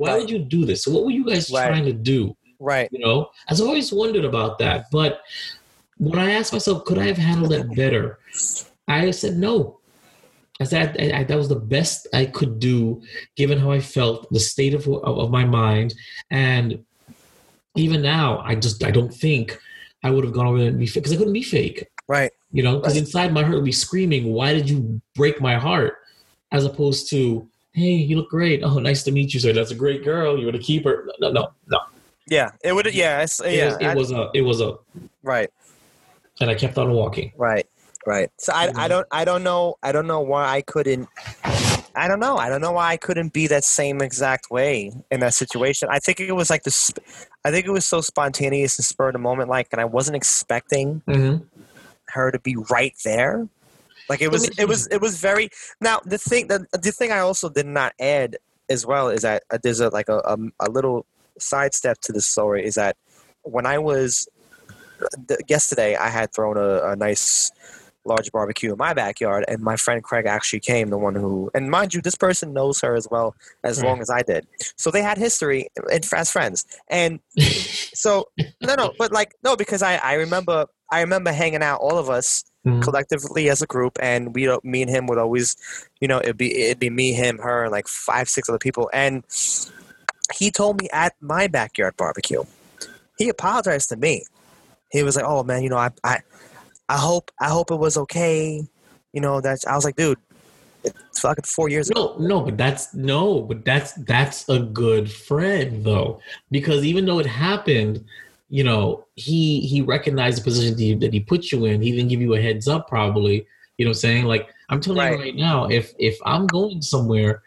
Speaker 4: Why
Speaker 3: Right.
Speaker 4: would you do this? So what were you guys
Speaker 3: Right.
Speaker 4: trying to do?
Speaker 3: Right.
Speaker 4: you know i've always wondered about that but when i asked myself could i have handled that better i said no i said I, I, that was the best i could do given how i felt the state of, of, of my mind and even now i just i don't think i would have gone over there and be fake because i couldn't be fake
Speaker 3: Right.
Speaker 4: you know because
Speaker 3: Right.
Speaker 4: inside my heart would be screaming why did you break my heart as opposed to hey you look great oh nice to meet you sir that's a great girl you're gonna keep her no no no
Speaker 3: Yeah. It would. Yeah. It's,
Speaker 4: it,
Speaker 3: yeah.
Speaker 4: was, it
Speaker 3: I-
Speaker 4: was a it was a
Speaker 3: right.
Speaker 4: and i kept on walking
Speaker 3: Right. Right. So I, I don't I don't know I don't know why I couldn't I don't know I don't know why I couldn't be that same exact way in that situation. I think it was like the sp- I think it was so spontaneous and spur of the moment like and I wasn't expecting
Speaker 4: Mm-hmm.
Speaker 3: her to be right there. Like it was it was it was very now the thing that the thing I also did not add as well is that uh, there's a like a, a a little sidestep to the story is that when I was yesterday I had thrown a, a nice large barbecue in my backyard, and my friend Craig actually came, the one who, and mind you, this person knows her as well as
Speaker 4: Right.
Speaker 3: long as I did. So they had history uh, and as friends, and so no, no, but like no, because I I remember I remember hanging out, all of us
Speaker 4: Mhm.
Speaker 3: collectively as a group, and we me and him would always, you know, it'd be it'd be me, him, her, and like five, six other people, and he told me at my backyard barbecue, he apologized to me. He was like, "Oh man, you know, I I I hope I hope it was okay." You know, that's I was like, dude, it's fucking four years ago.
Speaker 4: No, no, but that's no, but that's that's a good friend though, because even though it happened, you know, he he recognized the position that he, that he put you in. He didn't give you a heads up, probably. You know, what I'm saying like I'm telling
Speaker 3: Right.
Speaker 4: you right now, if if I'm going somewhere,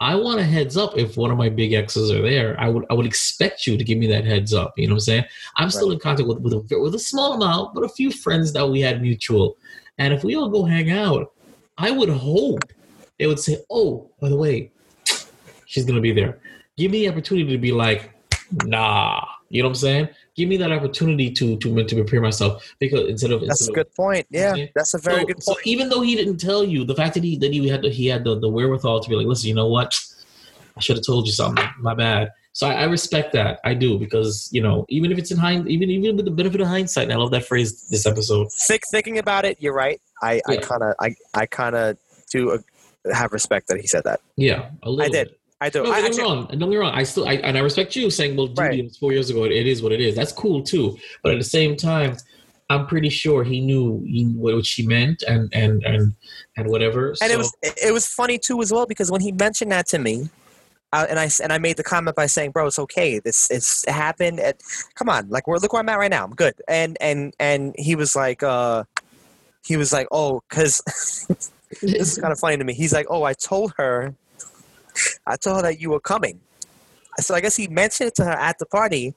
Speaker 4: I want a heads up. If one of my big exes are there, I would I would expect you to give me that heads up. You know what I'm saying? I'm still in contact with with a, with a small amount, but a few friends that we had mutual, and if we all go hang out, I would hope they would say, "Oh, by the way, she's gonna be there." Give me the opportunity to be like, "Nah," you know what I'm saying? Give me that opportunity to to to prepare myself because instead of
Speaker 3: That's
Speaker 4: instead
Speaker 3: a
Speaker 4: of-
Speaker 3: good point. Yeah, that's a very
Speaker 4: so,
Speaker 3: good
Speaker 4: so
Speaker 3: point.
Speaker 4: even though he didn't tell you, the fact that he that he had the, he had the, the wherewithal to be like, listen, you know what, I should have told you something. My bad. So I, I respect that. I do because you know even if it's in hind even even with the benefit of hindsight, and I love that phrase this episode.
Speaker 3: Think, thinking about it, you're right. I I
Speaker 4: Yeah.
Speaker 3: kind of I I kind of do uh, have respect that he said that.
Speaker 4: Yeah, a little
Speaker 3: I did.
Speaker 4: bit.
Speaker 3: I do.
Speaker 4: No,
Speaker 3: I
Speaker 4: don't get me wrong. Don't get me wrong. I still, I, and I respect you saying, "Well, dude,
Speaker 3: Right.
Speaker 4: it was four years ago. It, it is what it is." That's cool too. But at the same time, I'm pretty sure he knew he, what she meant and and and and whatever.
Speaker 3: and
Speaker 4: so,
Speaker 3: it was it was funny too as well because when he mentioned that to me, uh, and I and I made the comment by saying, "Bro, it's okay. This it's happened. It, come on, like we're look where I'm at right now. I'm good." And and and he was like, uh, he was like, "Oh, because this is kind of funny to me." He's like, "Oh, I told her, I told her that you were coming." So I guess he mentioned it to her at the party,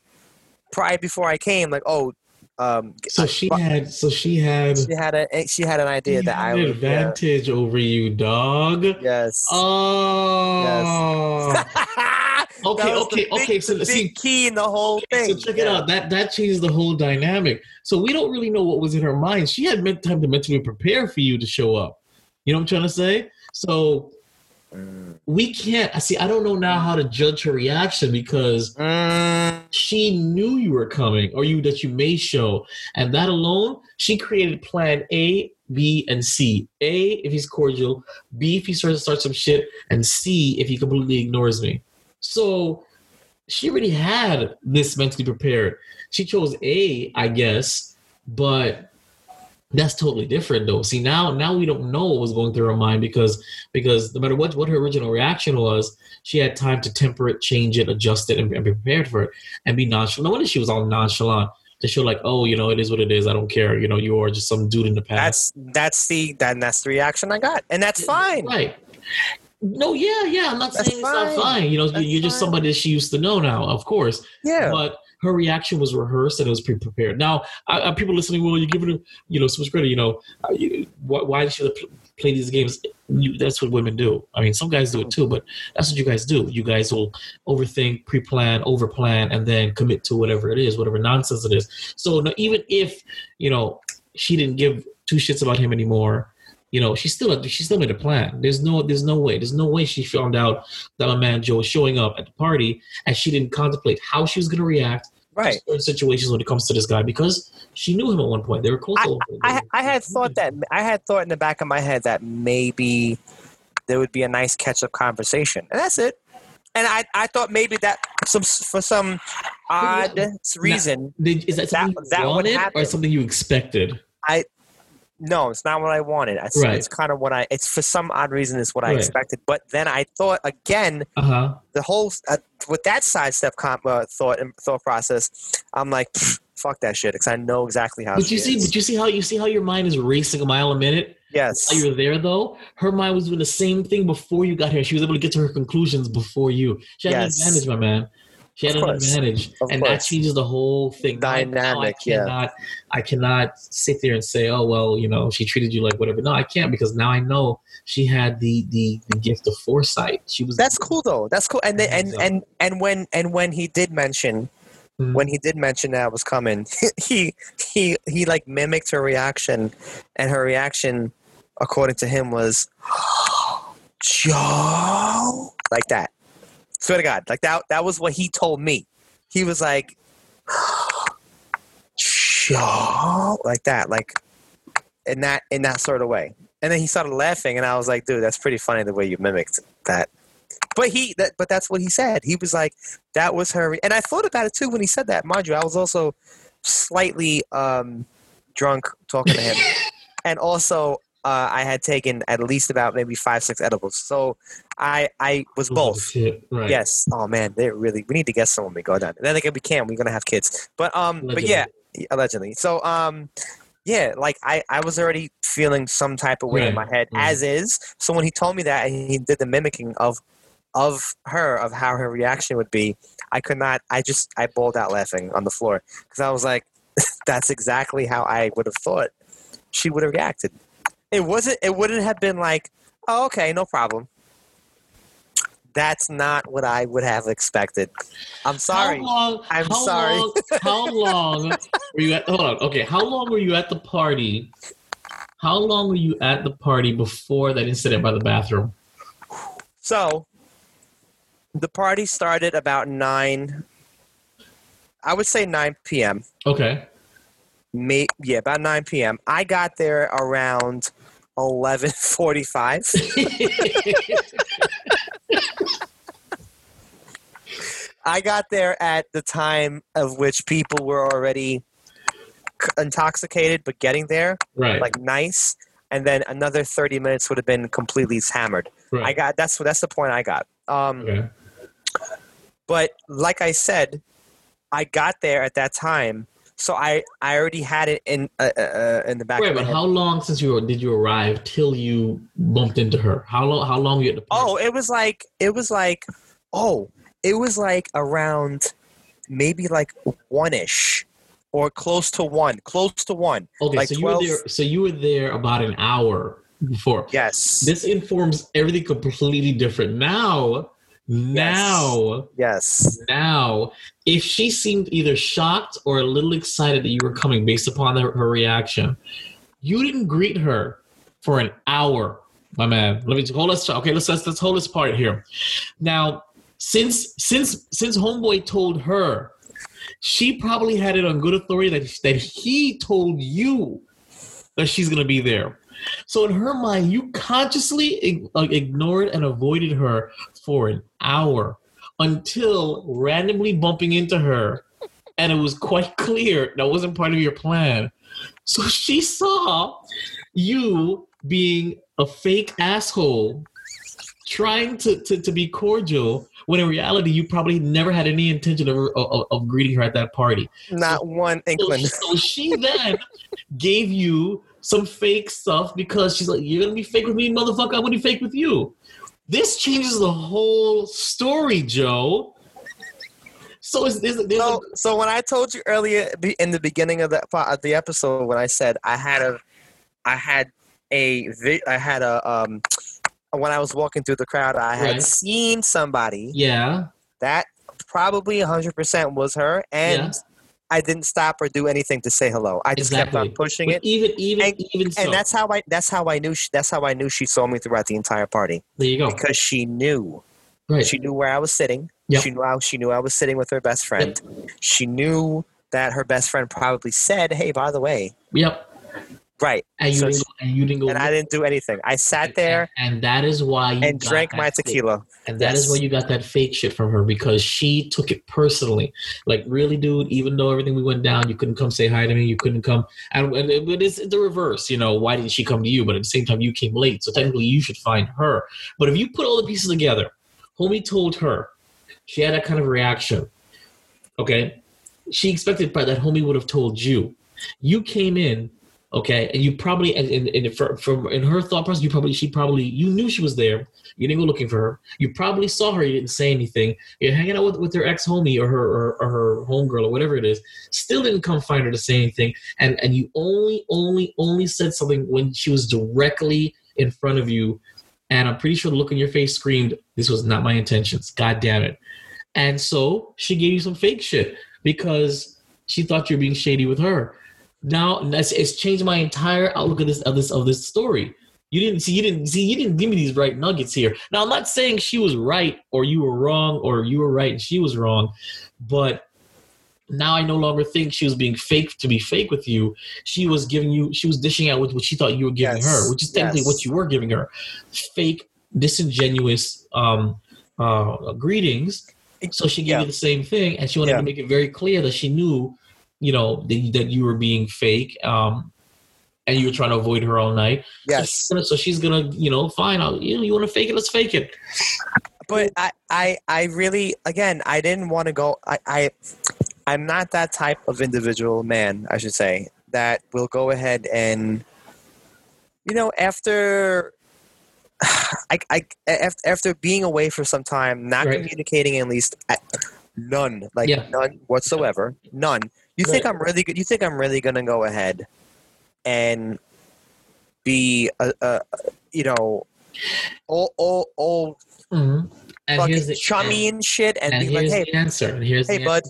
Speaker 3: prior before I came. Like, "Oh, um,
Speaker 4: so she had, so she had,
Speaker 3: she had a she had an idea that I
Speaker 4: had an.
Speaker 3: Yeah.
Speaker 4: advantage over you, dog.
Speaker 3: Yes.
Speaker 4: Oh, Yes. okay,
Speaker 3: That was the
Speaker 4: okay,
Speaker 3: big-
Speaker 4: okay. So
Speaker 3: the
Speaker 4: see,
Speaker 3: big key in the whole thing.
Speaker 4: So check it out. That that changes the whole dynamic. So we don't really know what was in her mind. She had meant time to mentally prepare for you to show up. You know what I'm trying to say? So We can't. I see. I don't know now how to judge her reaction because
Speaker 3: Mm,
Speaker 4: she knew you were coming or you that you may show, and that alone, she created Plan A, B, and C. A if he's cordial, B if he starts to start some shit, and C if he completely ignores me. So she already had this mentally prepared. She chose A, I guess, but that's totally different though. See now now we don't know what was going through her mind because because no matter what what her original reaction was, she had time to temper it, change it, adjust it, and, and be prepared for it and be nonchalant. No wonder she was all nonchalant. To show like, oh, you know, it is what it is. I don't care. You know, you are just some dude in the past.
Speaker 3: that's that's the that, that's the reaction I got, and that's fine.
Speaker 4: Right. No, yeah, yeah. I'm not
Speaker 3: That's
Speaker 4: saying it's not
Speaker 3: fine.
Speaker 4: fine. You know,
Speaker 3: That's
Speaker 4: you're just
Speaker 3: fine.
Speaker 4: somebody that she used to know now, of course.
Speaker 3: Yeah,
Speaker 4: But her reaction was rehearsed and it was pre-prepared. Now, I, I, people listening, well, you give her, you know, so much credit. You know, uh, you, why, why she pl- play these games? You, that's what women do. I mean, some guys do it too, but that's what you guys do. You guys will overthink, pre-plan, overplan, and then commit to whatever it is, whatever nonsense it is. So no, even if you know she didn't give two shits about him anymore. You know, she still she still made a plan. There's no there's no way. There's no way she found out that my man Joe was showing up at the party and she didn't contemplate how she was going to react
Speaker 3: right.
Speaker 4: to certain situations when it comes to this guy because she knew him at one point. They were close.
Speaker 3: I,
Speaker 4: to-
Speaker 3: I I had thought that I had thought in the back of my head that maybe there would be a nice catch up conversation, and that's it. And I, I thought maybe that some for some odd reason.
Speaker 4: Is that something
Speaker 3: That-
Speaker 4: you
Speaker 3: that
Speaker 4: wanted or something you expected?
Speaker 3: No, it's not what I wanted. It's,
Speaker 4: Right.
Speaker 3: it's kind of what I. It's for some odd reason. It's what I
Speaker 4: Right.
Speaker 3: expected. But then I thought again.
Speaker 4: Uh huh.
Speaker 3: the whole uh, with that sidestep comp, uh, thought and thought process, I'm like, fuck that shit, because I know exactly how.
Speaker 4: But you see,
Speaker 3: is.
Speaker 4: but you see how you see how your mind is racing a mile a minute.
Speaker 3: yes,
Speaker 4: While you're there, though, her mind was doing the same thing before you got here. She was able to get to her conclusions before you. She had
Speaker 3: Yes.
Speaker 4: an advantage, my man. She had an
Speaker 3: course.
Speaker 4: advantage,
Speaker 3: Of
Speaker 4: and that changes the whole thing. Now I
Speaker 3: Dynamic, yeah.
Speaker 4: I cannot sit there and say, "Oh well, you know, she treated you like whatever." No, I can't because now I know she had the the, the gift of foresight. She was
Speaker 3: that's cool though. That's cool. And then, and and and when and when he did mention
Speaker 4: Mhm.
Speaker 3: when he did mention that was coming, he he he like mimicked her reaction, and her reaction, according to him, was Joe like that. Swear to God, like that. That was what he told me. He was like like that, like in that in that sort of way. And then he started laughing, and I was like, "Dude, that's pretty funny the way you mimicked that." But he, that, but that's what he said. He was like, "That was her," and I thought about it too when he said that. Mind you, I was also slightly um, drunk talking to him, and also uh, I had taken at least about maybe five, six edibles. So I, I was both.
Speaker 4: Right.
Speaker 3: Yes. Oh man, they're really. We need to get some when we go down. Then again, we can. We're gonna have kids. But um. But yeah, allegedly. So um. Yeah, like I, I was already feeling some type of way in my head
Speaker 4: right.
Speaker 3: as is. So when he told me that and he did the mimicking of of her of how her reaction would be, I could not. I just I bawled out laughing on the floor because I was like, that's exactly how I would have thought she would have reacted. It wasn't. It wouldn't have been like, oh, okay, no problem. That's not what I would have expected. I'm sorry.
Speaker 4: How long?
Speaker 3: I'm
Speaker 4: how
Speaker 3: sorry.
Speaker 4: Long, how long were you at? Hold on. Okay. How long were you at the party? How long were you at the party before that incident by the bathroom?
Speaker 3: So, the party started about nine. I would say nine p.m.
Speaker 4: Okay.
Speaker 3: May, yeah, about nine p.m. I got there around eleven forty-five. I got there at the time of which people were already intoxicated, but getting there
Speaker 4: right.
Speaker 3: like nice, and then another thirty minutes would have been completely hammered.
Speaker 4: right.
Speaker 3: I got that's that's the point I got. Um,
Speaker 4: Okay.
Speaker 3: but like I said, I got there at that time, so I I already had it in uh, uh, uh, in the back.
Speaker 4: Wait, but how long since you were, did you arrive till you bumped into her? How long? How long you at the party?
Speaker 3: Oh, it was like it was like oh, it was like around maybe like one ish or close to one, close to one.
Speaker 4: okay.
Speaker 3: like
Speaker 4: so you were there. So you were there about an hour before.
Speaker 3: Yes,
Speaker 4: This informs everything completely different. Now, now,
Speaker 3: yes,
Speaker 4: now, if she seemed either shocked or a little excited that you were coming based upon her, her reaction, you didn't greet her for an hour, my man. Let me hold us. Okay, let's let's, let's hold this part here. Now, since since since homeboy told her, she probably had it on good authority that that he told you that she's gonna be there. So in her mind, you consciously ig- ignored and avoided her for an hour until randomly bumping into her, and it was quite clear that wasn't part of your plan. So she saw you being a fake asshole, trying to, to, to be cordial, when in reality you probably never had any intention of, of, of greeting her at that party.
Speaker 3: not one
Speaker 4: So,
Speaker 3: inkling.
Speaker 4: so she then gave you some fake stuff because she's like, "You're gonna be fake with me, motherfucker. I'm gonna be fake with you." This changes the whole story, Joe. So is there's, there's
Speaker 3: So, so when I told you earlier in the beginning of the of the episode when I said I had a, I had a, I had a um, when I was walking through the crowd, I had
Speaker 4: Right.
Speaker 3: seen somebody
Speaker 4: yeah,
Speaker 3: that probably 100% was her, and
Speaker 4: Yeah.
Speaker 3: I didn't stop or do anything to say hello. I just kept on pushing
Speaker 4: but
Speaker 3: it,
Speaker 4: even even
Speaker 3: And-
Speaker 4: even so,
Speaker 3: and that's how I that's how I knew she, that's how I knew she saw me throughout the entire party
Speaker 4: there you go.
Speaker 3: because she knew
Speaker 4: Right.
Speaker 3: she knew where I was sitting.
Speaker 4: Yep.
Speaker 3: She knew how she knew I was sitting with her best friend. She knew that her best friend probably said, "Hey, by the way,
Speaker 4: yep.
Speaker 3: Right."
Speaker 4: And you
Speaker 3: So
Speaker 4: didn't and you didn't go.
Speaker 3: And I didn't do anything. I sat there
Speaker 4: and, and that is why you
Speaker 3: and
Speaker 4: got
Speaker 3: drank my
Speaker 4: fake-
Speaker 3: tequila.
Speaker 4: And that is
Speaker 3: Yes.
Speaker 4: why you got that fake shit from her because she took it personally. Like, really, dude, even though everything we went down, you couldn't come say hi to me. You couldn't come. And, but it's the reverse. You know, why didn't she come to you? But at the same time, you came late. So technically, you should find her. But if you put all the pieces together, homie told her she had that kind of reaction. Okay. She expected probably that homie would have told you. You came in, okay, and you probably and, and, and for, from in her thought process, you probably she probably you knew she was there. You didn't go looking for her. You probably saw her. You didn't say anything. You're hanging out with, with her ex homie or her or, or her homegirl or whatever it is. Still didn't come find her to say anything. And and you only only only said something when she was directly in front of you. And I'm pretty sure the look on your face screamed, "This was not my intentions. God damn it!" And so she gave you some fake shit. because she thought you were being shady with her. Now that's it's changed my entire outlook of this of this of this story. You didn't see you didn't see you didn't give me these right nuggets here. Now I'm not saying she was right or you were wrong or you were right and she was wrong, but now I no longer think she was being fake to be fake with you. She was giving you she was dishing out with what she thought you were giving
Speaker 3: Yes.
Speaker 4: her, which is technically
Speaker 3: Yes.
Speaker 4: what you were giving her. Fake, disingenuous um uh greetings. So she gave
Speaker 3: Yeah.
Speaker 4: you the same thing and she wanted
Speaker 3: Yeah.
Speaker 4: to make it very clear that she knew, you know, that, that you were being fake. Um and you were trying to avoid her all night. So
Speaker 3: Yes.
Speaker 4: she's gonna, so she's gonna you know, fine. I'll, you know, you want to fake it? Let's fake it.
Speaker 3: but I, I, I really, again, I didn't want to go. I, I, I'm not that type of individual man, I should say, that will go ahead and, you know, after, I, I, after, after being away for some time, not
Speaker 4: Right.
Speaker 3: communicating at least, at, none, like
Speaker 4: Yeah.
Speaker 3: none whatsoever, none. You think I'm really good? You think I'm really gonna go ahead and be a, a you know, all, all, all
Speaker 4: Mm-hmm. And
Speaker 3: fucking
Speaker 4: here's the
Speaker 3: chummy and shit and,
Speaker 4: and
Speaker 3: be like,
Speaker 4: here's
Speaker 3: hey,
Speaker 4: the answer. And here's
Speaker 3: hey, bud,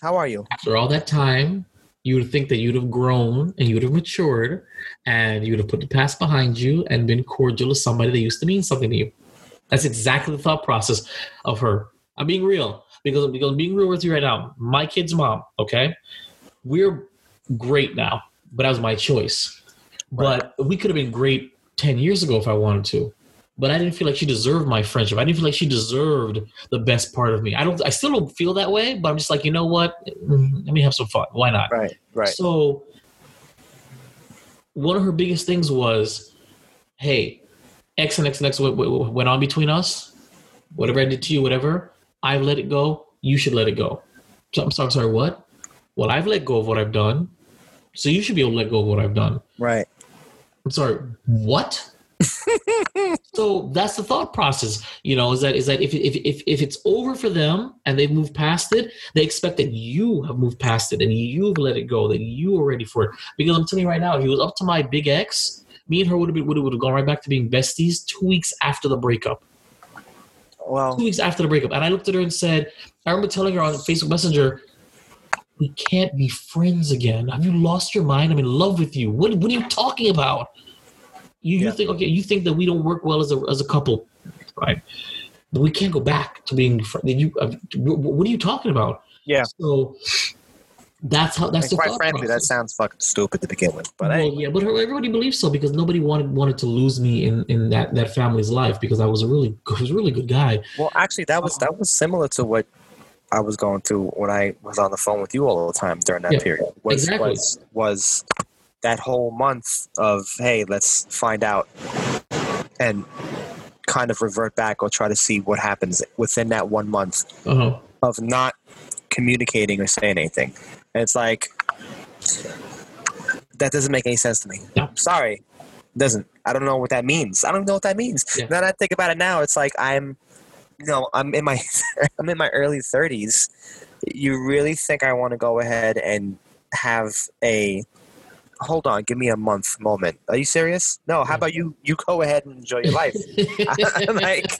Speaker 3: how are you?
Speaker 4: after all that time, you would think that you'd have grown and you'd have matured and you'd have put the past behind you and been cordial to somebody that used to mean something to you. That's exactly the thought process of her. I'm being real because, because I'm being real with you right now. My kid's mom, okay? We're great now, but that was my choice. But we could have been great 10 years ago if I wanted to. But I didn't feel like she deserved my friendship. I didn't feel like she deserved the best part of me. I don't I still don't feel that way, but I'm just like, you know what? Let me have some fun. Why not?
Speaker 3: Right, right.
Speaker 4: So one of her biggest things was, hey, X and X and X went, on between us. Whatever I did to you, whatever, I've let it go. You should let it go. So I'm sorry, sorry, what? Well, I've let go of what I've done. So you should be able to let go of what I've done.
Speaker 3: Right.
Speaker 4: I'm sorry, what? so that's the thought process, you know, is that is that if, if if if it's over for them and they've moved past it, they expect that you have moved past it and you've let it go, that you are ready for it. Because I'm telling you right now, if it was up to my big ex, me and her would have been would have, would have gone right back to being besties two weeks after the breakup.
Speaker 3: Well,
Speaker 4: Two weeks after the breakup. And I looked at her and said, I remember telling her on Facebook Messenger, we can't be friends again. Have you lost your mind? I'm in love with you. What, what are you talking about? You, you think okay? You think that we don't work well as a as a couple, right? But we can't go back to being friends. You, uh, what are you talking about?
Speaker 3: Yeah.
Speaker 4: So that's how that's
Speaker 3: and
Speaker 4: the
Speaker 3: quite
Speaker 4: thought
Speaker 3: frankly, that sounds fucking stupid to begin with. But
Speaker 4: well,
Speaker 3: anyway,
Speaker 4: yeah, but everybody believes so because nobody wanted wanted to lose me in, in that, that family's life because I was a really I was a really good guy.
Speaker 3: well, actually, that was that was similar to what I was going through when I was on the phone with you all the time during that
Speaker 4: Yeah,
Speaker 3: period. Was,
Speaker 4: exactly.
Speaker 3: was was that whole month of hey, let's find out and kind of revert back or try to see what happens within that one month
Speaker 4: Uh-huh.
Speaker 3: of not communicating or saying anything. And it's like that doesn't make any sense to me.
Speaker 4: No.
Speaker 3: Sorry. It doesn't. I don't know what that means. I don't know what that means.
Speaker 4: Yeah.
Speaker 3: Now that I think about it now, it's like I'm you know, I'm in my I'm in my early thirties. You really think I want to go ahead and have a hold on, give me a month moment. Are you serious? No, how about you you go ahead and enjoy your life? I'm like,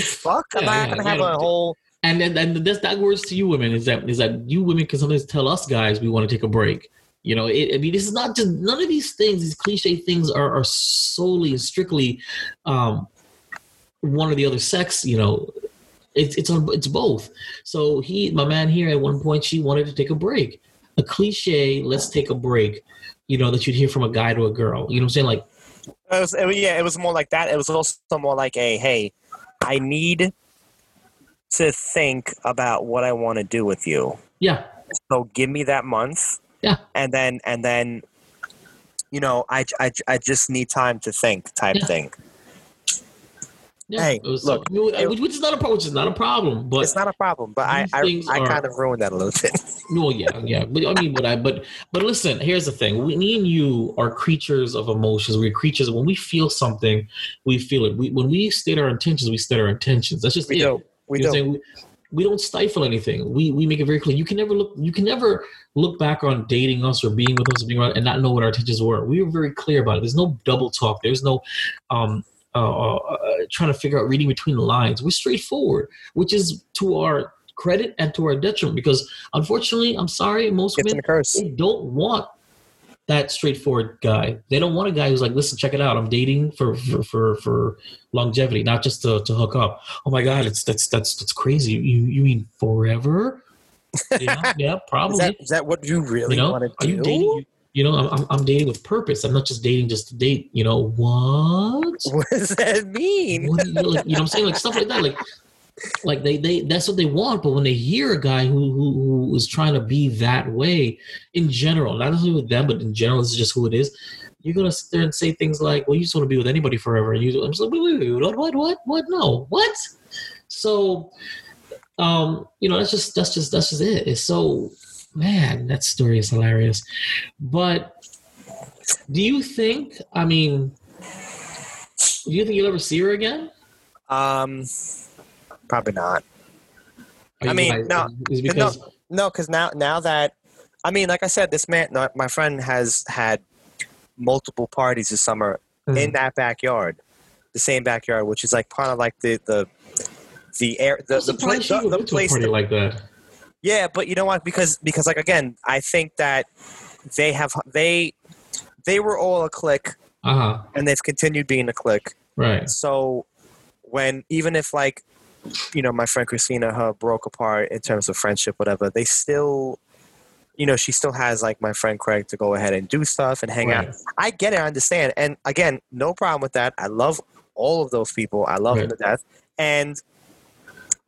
Speaker 3: Fuck. I'm not gonna have a whole
Speaker 4: And then and that's that words to you women is that is that you women can sometimes tell us guys we want to take a break. You know, it, I mean, this is not just none of these things. These cliche things are, are solely and strictly um, one or the other sex. You know, it's it's on it's both. So he, my man here, at one point she wanted to take a break. A cliche, let's take a break. You know that you'd hear from a guy to a girl. You know what I'm saying? Like,
Speaker 3: It was, it, yeah, it was more like that. It was also more like a, hey, I need to think about what I want to do with you.
Speaker 4: yeah,
Speaker 3: So give me that month.
Speaker 4: Yeah.
Speaker 3: And then, and then, you know, I, I, I just need time to think type
Speaker 4: Yeah.
Speaker 3: thing.
Speaker 4: Yeah.
Speaker 3: Hey,
Speaker 4: was-
Speaker 3: look,
Speaker 4: I mean, which, which is not a problem. Which is not a problem. But
Speaker 3: It's not a problem, but I, I, I
Speaker 4: are-
Speaker 3: kind of ruined that a little bit.
Speaker 4: No, yeah, yeah. But I mean, but I, but, but listen. Here's the thing: we, me and you are creatures of emotions. We're creatures. When we feel something, we feel it. We, when we state our intentions, we state our intentions. That's just
Speaker 3: We
Speaker 4: it.
Speaker 3: do. We
Speaker 4: You know what
Speaker 3: do.
Speaker 4: I'm? We, we don't stifle anything. We we make it very clear. You can never look. You can never look back on dating us or being with us or being around and not know what our intentions were. We were very clear about it. There's no double talk. There's no um uh, uh, trying to figure out reading between the lines. We're straightforward, which is to our credit and to our detriment because unfortunately, I'm sorry, most
Speaker 3: It's
Speaker 4: women they don't want that straightforward guy. They don't want a guy who's like, listen, check it out. I'm dating for for for, for longevity, not just to, to hook up. Oh my god, it's that's that's that's crazy. You you mean forever? yeah, yeah,
Speaker 3: Is that, is that what you really
Speaker 4: you know,
Speaker 3: want to
Speaker 4: are
Speaker 3: do?
Speaker 4: you dating? You, know, I'm, I'm dating with purpose. I'm not just dating just to date. You know what?
Speaker 3: What does that mean?
Speaker 4: What you, like, you know what I'm saying? Like stuff like that. Like like they they that's what they want. But when they hear a guy who who, who is trying to be that way in general, not only with them, but in general, this is just who it is. You're gonna sit there and say things like, "Well, you just want to be with anybody forever," and you, I'm just like, "Wait, wait, wait, what, what, what, what? No, what?" So, um, you know, that's just that's just that's just it. It's so man, that story is hilarious. But do you think? I mean, do you think you'll ever see her again?
Speaker 3: Um, probably not. I mean, no,
Speaker 4: because
Speaker 3: No, because now now that I mean, like I said, this man, my friend has had multiple parties this summer
Speaker 4: Mm.
Speaker 3: in that backyard, the same backyard, which is like part of like the the the air the the,
Speaker 4: surprised
Speaker 3: place the, the
Speaker 4: go to a
Speaker 3: place.
Speaker 4: like that.
Speaker 3: Yeah, but you know what? Because because like again, I think that they have they they were all a clique,
Speaker 4: Uh huh.
Speaker 3: and they've continued being a clique.
Speaker 4: Right.
Speaker 3: So when even if like you know my friend Christina her broke apart in terms of friendship whatever they still you know she still has like my friend Craig to go ahead and do stuff and hang out I get it I understand and again no problem with that I love all of those people I love them to death and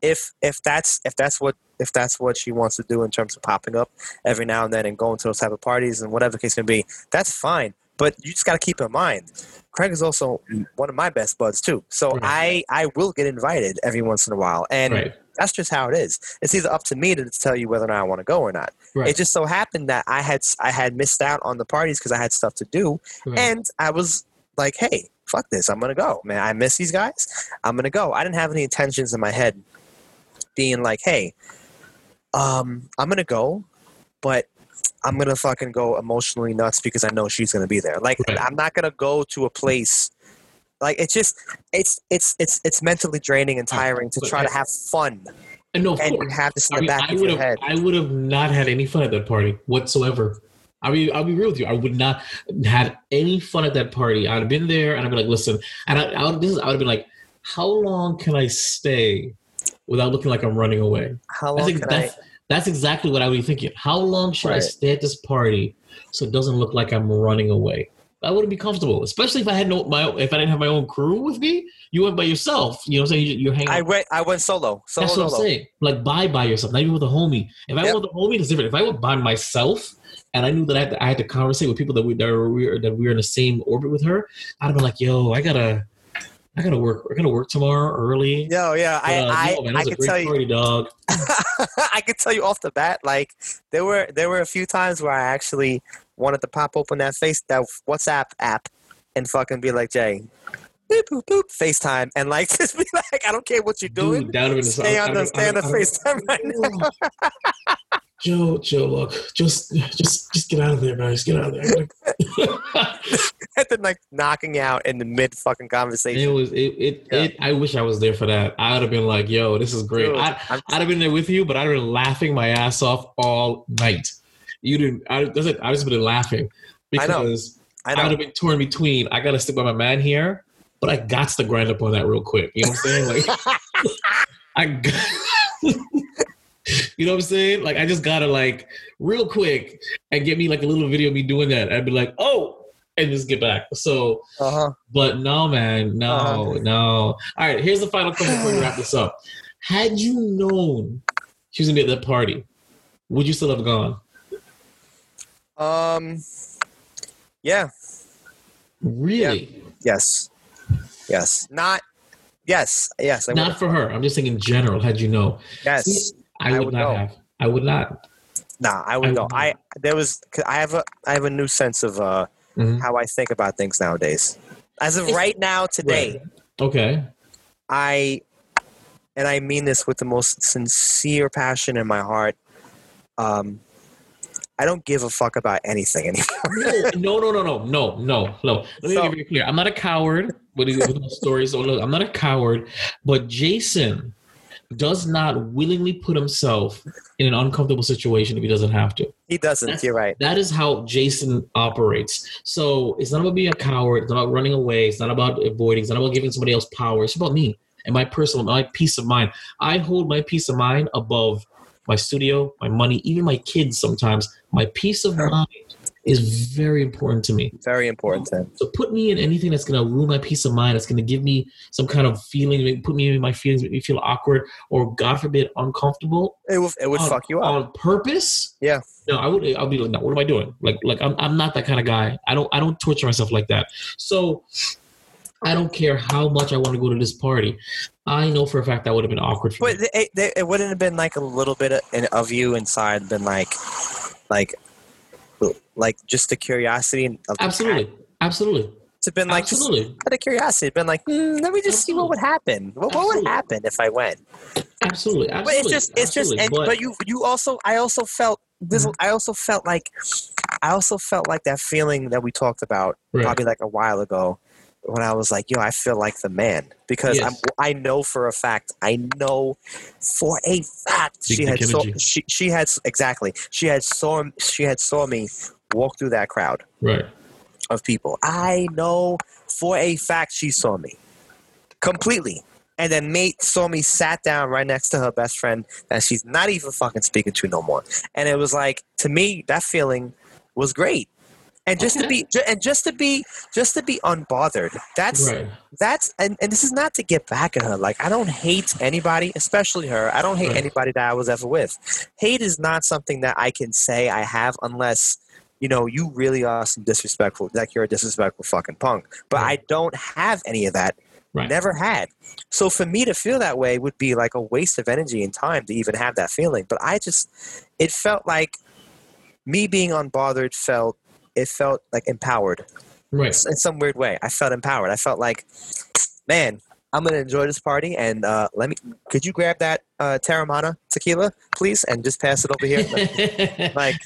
Speaker 3: if if that's if that's what if that's what she wants to do in terms of popping up every now and then and going to those type of parties and whatever the case may be that's fine but you just got to keep in mind Craig is also one of my best buds too. So
Speaker 4: Right.
Speaker 3: I I will get invited every once in a while, and
Speaker 4: Right.
Speaker 3: that's just how it is. It's either up to me to tell you whether or not I want to go or not.
Speaker 4: Right.
Speaker 3: It just so happened that I had I had missed out on the parties because I had stuff to do, and I was like, hey, fuck this, I'm gonna go, man. I miss these guys. I'm gonna go. I didn't have any intentions in my head being like, hey, um, I'm gonna go, but I'm gonna fucking go emotionally nuts because I know she's gonna be there. Like
Speaker 4: Right.
Speaker 3: I'm not gonna go to a place like it's just it's it's it's it's mentally draining and tiring to try to have fun
Speaker 4: and no,
Speaker 3: and
Speaker 4: course.
Speaker 3: have this in
Speaker 4: I
Speaker 3: the
Speaker 4: mean,
Speaker 3: back
Speaker 4: I
Speaker 3: of
Speaker 4: would
Speaker 3: your
Speaker 4: have,
Speaker 3: head.
Speaker 4: I would have not had any fun at that party whatsoever. I mean, I'll be real with you. I would not had any fun at that party. I'd have been there, and I'd be like, "Listen," and I, I would, this is, I would have been like, "How long can I stay without looking like I'm running away?"
Speaker 3: How
Speaker 4: That's,
Speaker 3: long
Speaker 4: ex-
Speaker 3: can I?
Speaker 4: that's, that's exactly what I would be thinking. How long should I stay at this party so it doesn't look like I'm running away? I wouldn't be comfortable, especially if I had no my if I didn't have my own crew with me. You went by yourself. You know what I'm saying? You, you're hanging.
Speaker 3: I went. I went solo. Solo.
Speaker 4: that's what I'm
Speaker 3: solo.
Speaker 4: saying. Like buy by yourself, not even with a homie. If I
Speaker 3: Yep.
Speaker 4: went with a homie, it's different. If I went by myself and I knew that I had to, I had to conversate with people that we that were, that we were in the same orbit with her, I'd have been like, "Yo, I gotta, I gotta work. We're gonna work tomorrow early."
Speaker 3: Yo, yeah,
Speaker 4: But, uh,
Speaker 3: I,
Speaker 4: yo, man,
Speaker 3: I, I can tell you,
Speaker 4: dog.
Speaker 3: I can tell you off the bat, like there were there were a few times where I actually wanted to pop open that face that WhatsApp app and fucking be like Jay, boop boop boop FaceTime and like just be like, I don't care what you're doing,
Speaker 4: Dude, down in the
Speaker 3: stay on the stay on the FaceTime right now.
Speaker 4: Joe, Joe, look, just, just, just get out of there, guys. Get out of there.
Speaker 3: and then like knocking out in the mid fucking conversation.
Speaker 4: it was, it, it,
Speaker 3: Yeah.
Speaker 4: it. I wish I was there for that. I would have been like, "Yo, this is great."
Speaker 3: Dude,
Speaker 4: I, I'd have been there with you, but I'd have been laughing my ass off all night. You didn't. I that's it. I just been laughing
Speaker 3: I know.
Speaker 4: because
Speaker 3: I
Speaker 4: I, would have been torn between. I got to stick by my man here, but I got to grind up on that real quick. You know what I'm saying? Like I. Got, you know what I'm saying? Like I just gotta like real quick and get me like a little video of me doing that. I'd be like, oh, and just get back. So
Speaker 3: Uh huh.
Speaker 4: but no, man, no,
Speaker 3: Uh-huh.
Speaker 4: no. All right, here's the final question before we wrap this up. Had you known she was gonna be at that party, would you still have gone?
Speaker 3: Um. Yeah.
Speaker 4: Really?
Speaker 3: Yes. Yes. Not. Yes. Yes. I
Speaker 4: Not for her. I'm just saying in general. Had you know,
Speaker 3: Yes.
Speaker 4: See, I
Speaker 3: I
Speaker 4: would,
Speaker 3: would
Speaker 4: not
Speaker 3: go.
Speaker 4: have. I would not.
Speaker 3: Nah, I would
Speaker 4: I
Speaker 3: go.
Speaker 4: would
Speaker 3: I there was. 'cause I have a. I have a new sense of uh
Speaker 4: Mhm.
Speaker 3: how I think about things nowadays. As of right now, today,
Speaker 4: Right. Okay.
Speaker 3: I, and I mean this with the most sincere passion in my heart. Um, I don't give a fuck about anything anymore.
Speaker 4: No, no, no, no, no, no, no. Let me
Speaker 3: So-
Speaker 4: be very clear. I'm not a coward with these with those stories. So look, I'm not a coward, but Jason does not willingly put himself in an uncomfortable situation if he doesn't have to.
Speaker 3: He doesn't.
Speaker 4: That's-
Speaker 3: You're right.
Speaker 4: That is how Jason operates. So it's not about being a coward. It's not about running away. It's not about avoiding. It's not about giving somebody else power. It's about me and my personal, my peace of mind. I hold my peace of mind above my studio, my money, even my kids. Sometimes my peace of mind is very important to me.
Speaker 3: Very important to him.
Speaker 4: So put me in anything that's going to ruin my peace of mind. That's going to give me some kind of feeling, put me in my feelings, make me feel awkward, or God forbid, uncomfortable
Speaker 3: It would, it would
Speaker 4: on,
Speaker 3: fuck you up.
Speaker 4: on purpose.
Speaker 3: Yeah.
Speaker 4: No, I would. I'll be like, no. What am I doing? Like, like I'm, I'm not that kind of guy. I don't, I don't torture myself like that. So, I don't care how much I want to go to this party. I know for a fact that would have been awkward for
Speaker 3: But it, it, it wouldn't have been like a little bit of, of you inside, been like, like, like just the curiosity of
Speaker 4: Absolutely,
Speaker 3: cat.
Speaker 4: absolutely,
Speaker 3: It's been like just
Speaker 4: absolutely,
Speaker 3: out of curiosity. It's been like, mm, let me just see what would happen. What, what would happen if I went?
Speaker 4: absolutely,
Speaker 3: But
Speaker 4: absolutely.
Speaker 3: it's just, it's just, and,
Speaker 4: But-
Speaker 3: but you, you also, I also felt this.
Speaker 4: Mhm.
Speaker 3: I also felt like, I also felt like that feeling that we talked about
Speaker 4: Right.
Speaker 3: probably like a while ago when I was like, yo, I feel like the man because
Speaker 4: Yes.
Speaker 3: I know for a fact, I know for a fact she had saw, she, she had exactly she had saw she had saw me walk through that crowd
Speaker 4: right,
Speaker 3: of people. I know for a fact she saw me completely. And then mate saw me sat down right next to her best friend that she's not even fucking speaking to no more. And it was like to me that feeling was great. And just to be and just to be just to be unbothered. That's
Speaker 4: right,
Speaker 3: that's and, and this is not to get back at her. Like I don't hate anybody, especially her. I don't hate
Speaker 4: Right.
Speaker 3: anybody that I was ever with. Hate is not something that I can say I have unless you know you really are some disrespectful, like you're a disrespectful fucking punk. But I don't have any of that.
Speaker 4: right.
Speaker 3: Never had. So for me to feel that way would be like a waste of energy and time to even have that feeling. But I just, it felt like me being unbothered felt. It felt like empowered
Speaker 4: right.
Speaker 3: in some weird way. I felt empowered. I felt like, man, I'm gonna enjoy this party. And uh, let me, could you grab that uh, Teremana tequila, please, and just pass it over here, like,